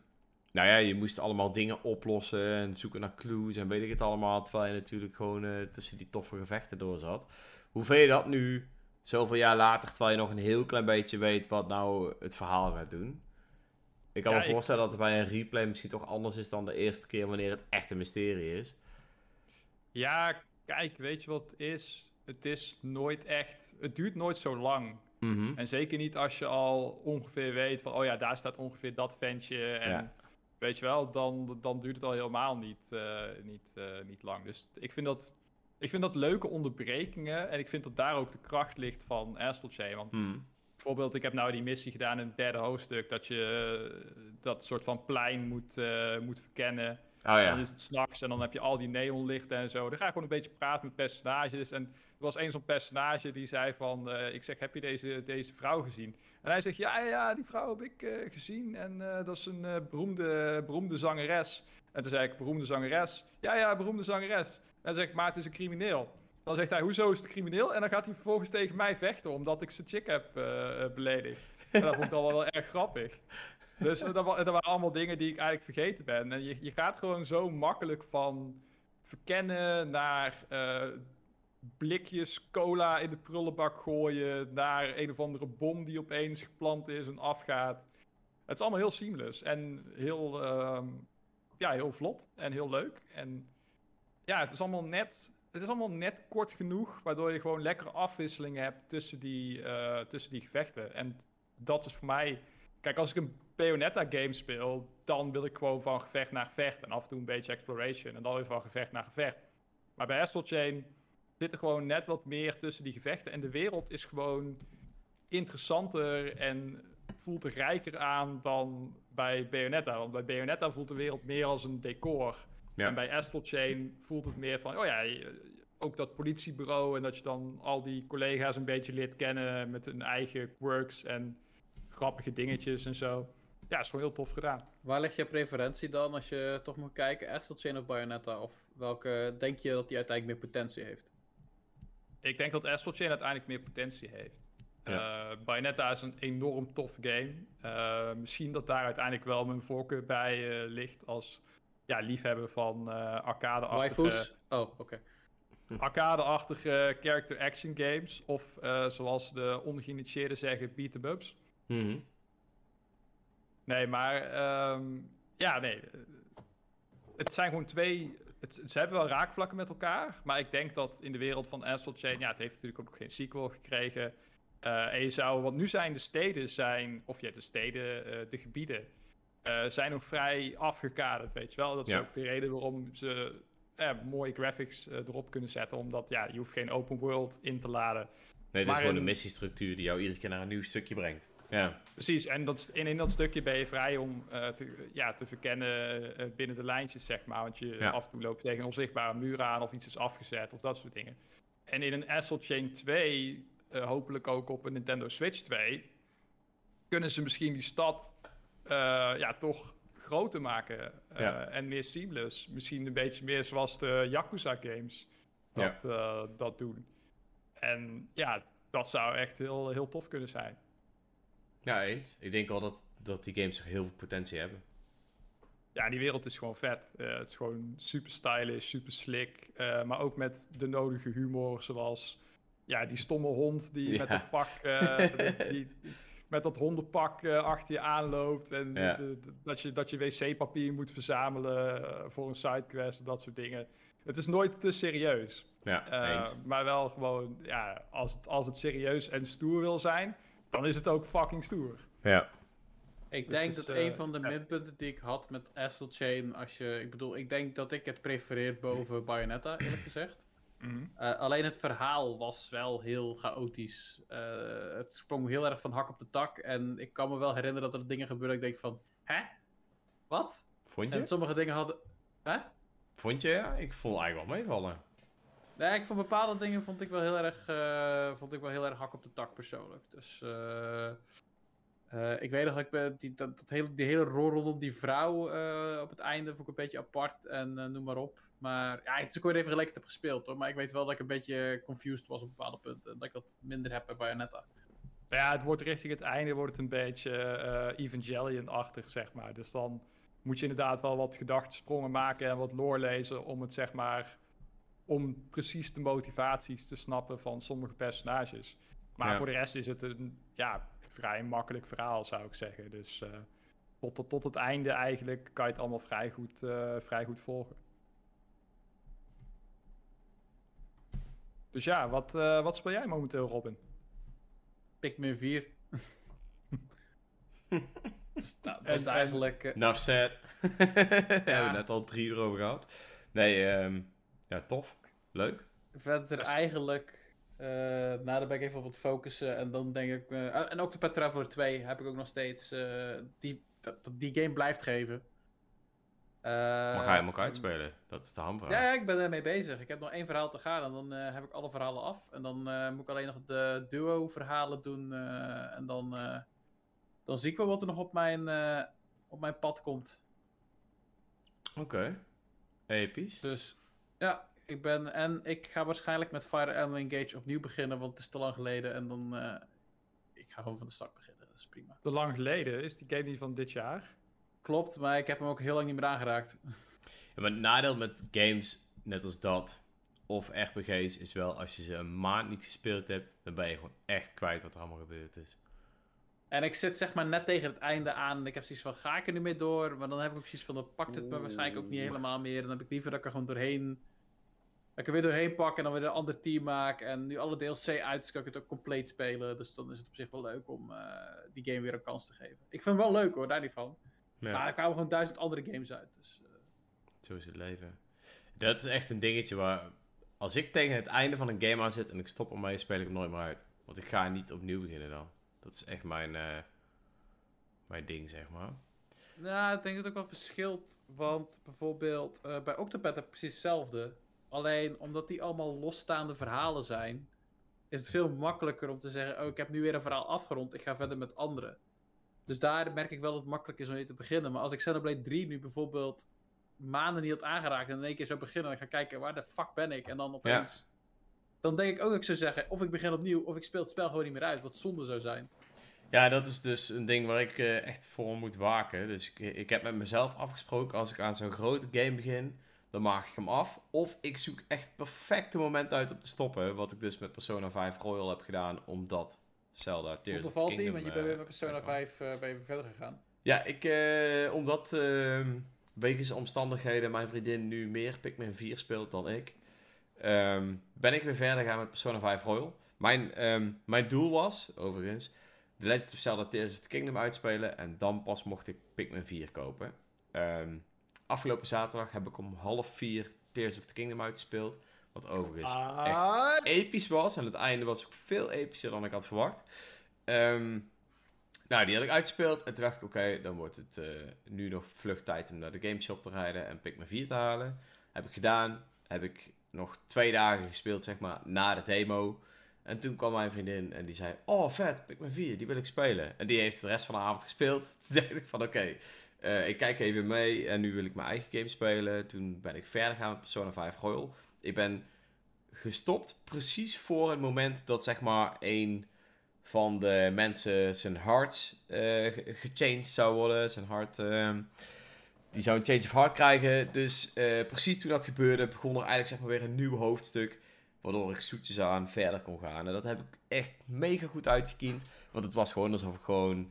nou ja, je moest allemaal dingen oplossen en zoeken naar clues en weet ik het allemaal. Terwijl je natuurlijk gewoon eh, tussen die toffe gevechten door zat. Hoe vind je dat nu, zoveel jaar later, terwijl je nog een heel klein beetje weet wat nou het verhaal gaat doen? Ik kan Ja, me ik- voorstellen dat het bij een replay misschien toch anders is dan de eerste keer wanneer het echt een mysterie is. Ja, kijk, weet je wat het is? Het is nooit echt. Het duurt nooit zo lang. Mhm. En zeker niet als je al ongeveer weet van, oh ja, daar staat ongeveer dat ventje. En Ja. Weet je wel, dan, dan duurt het al helemaal niet, eh, niet, eh, niet lang. Dus ik vind, dat, ik vind dat leuke onderbrekingen. En ik vind dat daar ook de kracht ligt van Astral Chain. Want Mhm. bijvoorbeeld, ik heb nou die missie gedaan in het derde hoofdstuk. Dat je eh, dat soort van plein moet, moet verkennen. Oh ja. dan is het s'nachts en dan heb je al die neonlichten en zo. Dan ga ik gewoon een beetje praten met personages. En er was één zo'n personage die zei van... eh, ik zeg, heb je deze, deze vrouw gezien? En hij zegt, ja, ja, die vrouw heb ik eh, gezien. En eh, dat is een beroemde, beroemde zangeres. En toen zei ik, beroemde zangeres? Ja, ja, beroemde zangeres. En dan zeg maar het is een crimineel. Dan zegt hij, hoezo is het crimineel? En dan gaat hij vervolgens tegen mij vechten, omdat ik zijn chick heb beledigd. En dat vond ik al wel erg grappig. Dus dat, dat waren allemaal dingen die ik eigenlijk vergeten ben. En je, je gaat gewoon zo makkelijk van verkennen naar eh, blikjes cola in de prullenbak gooien, naar een of andere bom die opeens geplant is en afgaat. Het is allemaal heel seamless en heel, ehm, ja, heel vlot en heel leuk. En ja, het is allemaal net, het is allemaal net kort genoeg, waardoor je gewoon lekkere afwisselingen hebt tussen die, eh, tussen die gevechten. En dat is voor mij Kijk, als ik een Bayonetta game speel, dan wil ik gewoon van gevecht naar gevecht. En af en toe een beetje exploration. En dan weer van gevecht naar gevecht. Maar bij Astral Chain zit er gewoon net wat meer tussen die gevechten. En de wereld is gewoon interessanter en voelt er rijker aan dan bij Bayonetta. Want bij Bayonetta voelt de wereld meer als een decor. Ja. En bij Astral Chain voelt het meer van, oh ja, ook dat politiebureau. En dat je dan al die collega's een beetje leert kennen met hun eigen quirks en grappige dingetjes en zo. Ja, is gewoon heel tof gedaan. Waar ligt je preferentie dan als je toch moet kijken? Astral Chain of Bayonetta? Of welke denk je dat die uiteindelijk meer potentie heeft? Ik denk dat Astral Chain uiteindelijk meer potentie heeft. Ja. Eh, Bayonetta is een enorm tof game. Eh, misschien dat daar uiteindelijk wel mijn voorkeur bij eh, ligt als ja, liefhebber van eh arcade-achtige Waifus? Oh, oké. arcade-achtige character action games. Of eh, zoals de ongeïnitieerden zeggen, beat Mhm. Nee, maar ehm, ja, nee. Het zijn gewoon twee. Het, ze hebben wel raakvlakken met elkaar. Maar ik denk dat in de wereld van Astral Chain. Ja, het heeft natuurlijk ook nog geen sequel gekregen. eh, en je zou. Want nu zijn de steden zijn. Of ja, de steden, eh, de gebieden. eh, zijn nog vrij afgekaderd, weet je wel. Dat is Ja. ook de reden waarom ze. mooie graphics erop kunnen zetten. Omdat ja, je hoeft geen open world in te laden. Nee, dit Maar is gewoon in- een missiestructuur die jou iedere keer naar een nieuw stukje brengt. Ja, Precies, en dat, en in dat stukje ben je vrij om eh, te, ja, te verkennen eh, binnen de lijntjes, zeg maar. Want je Ja. af en toe loopt tegen een onzichtbare muur aan of iets is afgezet of dat soort dingen. En in een Astral Chain 2, eh, hopelijk ook op een Nintendo Switch 2, kunnen ze misschien die stad ja, toch groter maken Ja. en meer seamless. Misschien een beetje meer zoals de Yakuza games dat, dat doen. En ja, dat zou echt heel, heel tof kunnen zijn. Ja eens. Ik denk wel dat, dat die games heel veel potentie hebben. Ja, die wereld is gewoon vet. Eh, het is gewoon super stylish, super slick. eh, maar ook met de nodige humor, zoals ja, die stomme hond die met dat pak, eh, die, die- met dat hondenpak achter je aanloopt. En Ja. de- de- dat je, dat je wc-papier moet verzamelen voor een sidequest en dat soort dingen. Het is nooit te serieus. Ja, maar wel gewoon, ja, als het, als het serieus en stoer wil zijn, dan is het ook fucking stoer. Ja. Ik Dus denk dat eh, een van de minpunten die ik had met Astral Chain, als je, ik bedoel, ik denk dat ik het prefereer boven Bayonetta, eerlijk gezegd. Eh, alleen het verhaal was wel heel chaotisch. Eh, het sprong heel erg van hak op de tak. En ik kan me wel herinneren dat er dingen gebeurden. Dat ik denk van, hè? Wat? Vond je? En sommige dingen hadden. Hè? Vond je? Ja, ik vond het eigenlijk wel meevallen. Nee, ik vond bepaalde dingen vond ik wel heel erg, eh, vond ik wel heel erg hak op de tak persoonlijk. Dus eh, ik weet nog dat ik die, dat, dat hele, die hele rol rondom die vrouw op het einde vond ik een beetje apart en noem maar op. Maar ja, het is ook weer even gelijk heb gespeeld hoor. Maar ik weet wel dat ik een beetje confused was op bepaalde punten. En dat ik dat minder heb bij Bayonetta. Ja, het wordt richting het einde wordt het een beetje Evangelion-achtig, zeg maar. Dus dan moet je inderdaad wel wat gedachtensprongen maken en wat lore lezen om het, zeg maar, om precies de motivaties te snappen van sommige personages. Maar Ja. voor de rest is het een, ja, vrij makkelijk verhaal, zou ik zeggen. Dus eh, tot, tot, tot het einde eigenlijk kan je het allemaal vrij goed, eh, vrij goed volgen. Dus ja, wat, eh, wat speel jij momenteel, Robin? Pikmin 4. dus, nou, dat En- is en- eigenlijk... eh, Enough said. Hebben we net al drie uur over gehad. Nee, ehm, ja, tof. Leuk. Verder Best- eigenlijk. eh nou, dan ben ik even op het focussen. En dan denk ik. eh, en ook de Pet Traveler 2 heb ik ook nog steeds. eh, die, dat, die game blijft geven. Eh, Maar ga je hem ook uitspelen? Dat is de hamvraag. Ja, ja, ik ben ermee bezig. Ik heb nog één verhaal te gaan en dan eh, heb ik alle verhalen af. En dan eh, moet ik alleen nog de duo-verhalen doen. eh, en dan, eh, dan zie ik wel wat er nog op mijn, eh, op mijn pad komt. Oké. Episch. Dus ja, ik ben. En ik ga waarschijnlijk met Fire Emblem Engage opnieuw beginnen, want het is te lang geleden. En dan. eh, ik ga gewoon van de start beginnen. Dat is prima. Te lang geleden is die game niet van dit jaar. Klopt, maar ik heb hem ook heel lang niet meer aangeraakt. Ja, maar het nadeel met games, net als dat, of RPG's, is wel als je ze een maand niet gespeeld hebt, dan ben je gewoon echt kwijt wat er allemaal gebeurd is. En ik zit zeg maar net tegen het einde aan. En ik heb zoiets van: ga ik er nu mee door? Maar dan heb ik ook zoiets van: dat pakt het me waarschijnlijk ook niet helemaal meer. Dan heb ik liever dat ik er gewoon doorheen. Ik er weer doorheen pak en dan weer een ander team maak. En nu alle DLC uit kan ik het ook compleet spelen. Dus dan is het op zich wel leuk om eh, die game weer een kans te geven. Ik vind het wel leuk hoor, daar niet van. Ja, Maar er kwamen gewoon duizend andere games uit. Dus, eh, zo is het leven. Dat is echt een dingetje waar, als ik tegen het einde van een game aan zit en ik stop ermee, speel ik hem nooit meer uit. Want ik ga niet opnieuw beginnen dan. Dat is echt mijn, eh, mijn ding, zeg maar. Nou, ik denk dat het ook wel verschilt. Want bijvoorbeeld bij Octopath heb ik precies hetzelfde. Alleen omdat die allemaal losstaande verhalen zijn, is het veel makkelijker om te zeggen: Oh, ik heb nu weer een verhaal afgerond, ik ga verder met andere. Dus daar merk ik wel dat het makkelijk is om weer te beginnen. Maar als ik Xenoblade 3 nu bijvoorbeeld maanden niet had aangeraakt en in één keer zou beginnen, dan ga ik kijken waar de fuck ben ik. En dan opeens dan denk ik ook dat ik zou zeggen, of ik begin opnieuw, of ik speel het spel gewoon niet meer uit, wat zonde zou zijn. Ja, dat is dus een ding waar ik eh, echt voor moet waken. Dus ik, ik heb met mezelf afgesproken, als ik aan zo'n grote game begin, dan maak ik hem af. Of ik zoek echt het perfecte moment uit om te stoppen. Wat ik dus met Persona 5 Royal heb gedaan, omdat Zelda Hoe Tears of the bevalt die? Want je bent eh, weer met Persona uitkwam. 5 eh, ben je weer verder gegaan. Ja, ik, eh, omdat ehm wegens omstandigheden mijn vriendin nu meer Pikmin 4 speelt dan ik, ehm, ben ik weer verder gaan met Persona 5 Royal. Mijn, ehm, mijn doel was, overigens, The Legend of Zelda Tears of the Kingdom uitspelen en dan pas mocht ik Pikmin 4 kopen. Ehm, afgelopen zaterdag heb ik om half vier Tears of the Kingdom uitgespeeld, wat overigens Ah, episch was. En het einde was ook veel epischer dan ik had verwacht. Ehm, nou, die had ik uitgespeeld. En toen dacht ik, oké, dan wordt het eh, nu nog vlug tijd om naar de gameshop te rijden en Pikmin 4 te halen. Heb ik gedaan. Heb ik nog twee dagen gespeeld, zeg maar, na de demo. En toen kwam mijn vriendin en die zei, oh vet, Pikmin 4, die wil ik spelen. En die heeft de rest van de avond gespeeld. Toen dacht ik van, oké, eh, ik kijk even mee en nu wil ik mijn eigen game spelen. Toen ben ik verder gaan met Persona 5 Royal. Ik ben gestopt precies voor het moment dat zeg maar een van de mensen zijn hart eh, ge- gechanged zou worden. Zijn hart, ehm, die zou een change of heart krijgen. Dus eh, precies toen dat gebeurde begon er eigenlijk zeg maar weer een nieuw hoofdstuk. Waardoor ik zoetjes aan verder kon gaan. En dat heb ik echt mega goed uitgekiend. Want het was gewoon alsof ik gewoon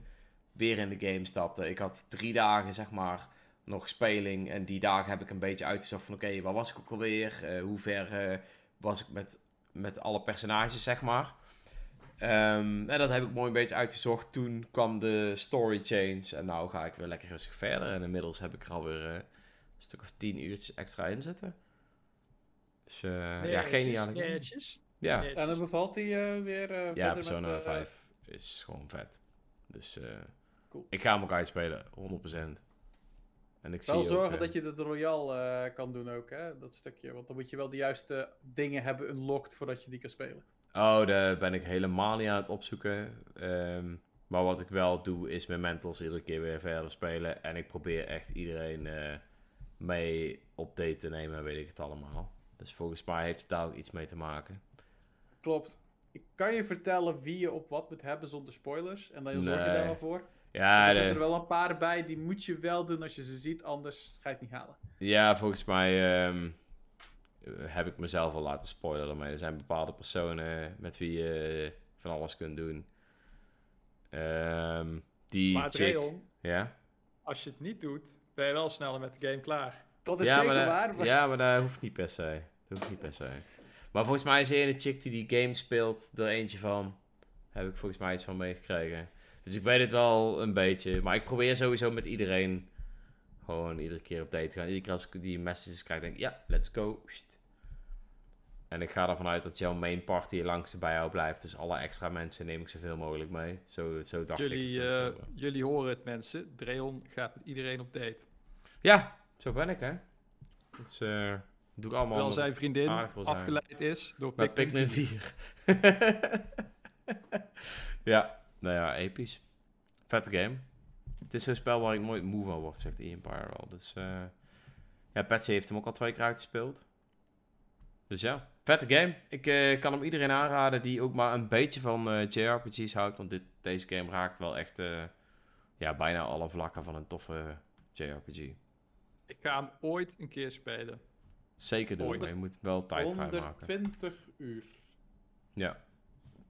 weer in de game stapte. Ik had drie dagen zeg maar nog speling. En die dagen heb ik een beetje uitgezocht van oké, waar was ik ook alweer? Eh, hoe ver eh, was ik met, met alle personages zeg maar? Ehm, en dat heb ik mooi een beetje uitgezocht. Toen kwam de story change. En nou ga ik weer lekker rustig verder. En inmiddels heb ik er alweer eh, een stuk of tien uurtjes extra in zitten. Dus eh, ja, geniaal. Ja, en dan bevalt hij eh, weer eh, verder ja met, Persona eh, 5 is gewoon vet. Dus eh, Cool. ik ga hem ook uitspelen, 100%. En ik Wel zie zorgen ook, eh, dat je het Royal eh, kan doen ook, hè? Dat stukje. Want dan moet je wel de juiste dingen hebben unlocked voordat je die kan spelen. Oh, daar ben ik helemaal niet aan het opzoeken. Ehm, maar wat ik wel doe, is mijn mentals iedere keer weer verder spelen. En ik probeer echt iedereen eh, mee op date te nemen, weet ik het allemaal. Dus volgens mij heeft het daar ook iets mee te maken. Klopt. Ik kan je vertellen wie je op wat moet hebben zonder spoilers. En dan zorg je Nee. daar wel voor. Ja, er zitten er wel een paar bij, die moet je wel doen als je ze ziet, anders ga je het niet halen. ja volgens mij ehm, heb ik mezelf al laten spoilen ermee. Er zijn bepaalde personen met wie je van alles kunt doen. Ehm, die Maar chick... Ja? als je het niet doet, ben je wel sneller met de game klaar. Dat is ja, zeker maar waar. maar- ja, maar dat hoeft niet per se. Dat hoeft niet per se. Maar volgens mij is de ene chick die die game speelt er eentje van. Heb ik volgens mij iets van meegekregen. Dus ik weet het wel een beetje. Maar ik probeer sowieso met iedereen gewoon iedere keer op date te gaan. Iedere keer als ik die messages krijg, denk ik, ja, let's go. En ik ga ervan uit dat jouw main party langs bij jou blijft. Dus alle extra mensen neem ik zoveel mogelijk mee. Zo, zo dacht ik Jullie, het. eh, jullie horen het mensen. Dreon gaat met iedereen op date. Ja, zo ben ik, hè. Dat is, eh, doe ik allemaal Terwijl omdat zijn vriendin afgeleid is door Pikmin Pikmin 4. 4. ja, nou ja, episch. Vette game. Het is zo'n spel waar ik nooit moe van word, zegt Ian wel. Dus eh ja, Patsy heeft hem ook al twee keer uitgespeeld. Dus ja, vette game. Ik eh, kan hem iedereen aanraden die ook maar een beetje van eh, JRPG's houdt. Want dit, deze game raakt wel echt ja, bijna alle vlakken van een toffe JRPG. Ik ga hem ooit een keer spelen. Zeker doen, maar je moet wel tijd vrijmaken. 120 uur. Ja.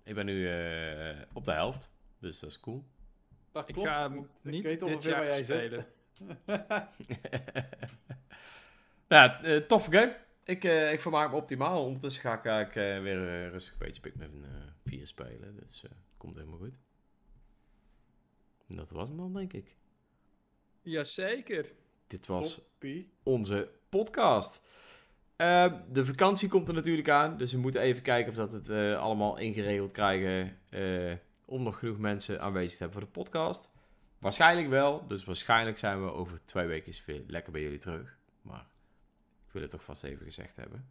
Ik ben nu eh, op de helft, dus dat is cool. Dat Ik klopt. ga hem want niet ik weet ongeveer waar jaar jij spelen. ja, eh, toffe game. Ik, eh, ik vermaak me optimaal. Ondertussen ga ik eigenlijk eh, weer rustig een beetje Pikmin eh 4 spelen. Dus eh komt helemaal goed. En dat was hem dan, denk ik. Jazeker. Dit was Toppie. onze podcast. Eh, de vakantie komt er natuurlijk aan. Dus we moeten even kijken of dat het eh, allemaal ingeregeld krijgen. eh, om nog genoeg mensen aanwezig te hebben voor de podcast. Waarschijnlijk wel. Dus waarschijnlijk zijn we over twee weken weer lekker bij jullie terug. Maar ik wil het toch vast even gezegd hebben.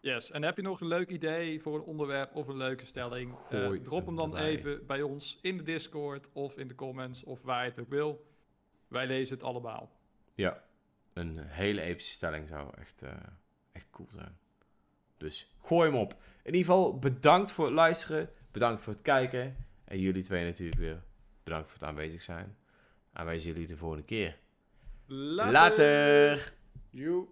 Yes. En heb je nog een leuk idee voor een onderwerp of een leuke stelling? Eh, Gooi drop hem dan erbij. even bij ons in de Discord of in de comments of waar je het ook wil. Wij lezen het allemaal. Ja, een hele epische stelling zou echt, echt cool zijn. Dus gooi hem op. In ieder geval bedankt voor het luisteren. Bedankt voor het kijken. En jullie twee natuurlijk weer bedankt voor het aanwezig zijn. En wij zien jullie de volgende keer. Later. Joe.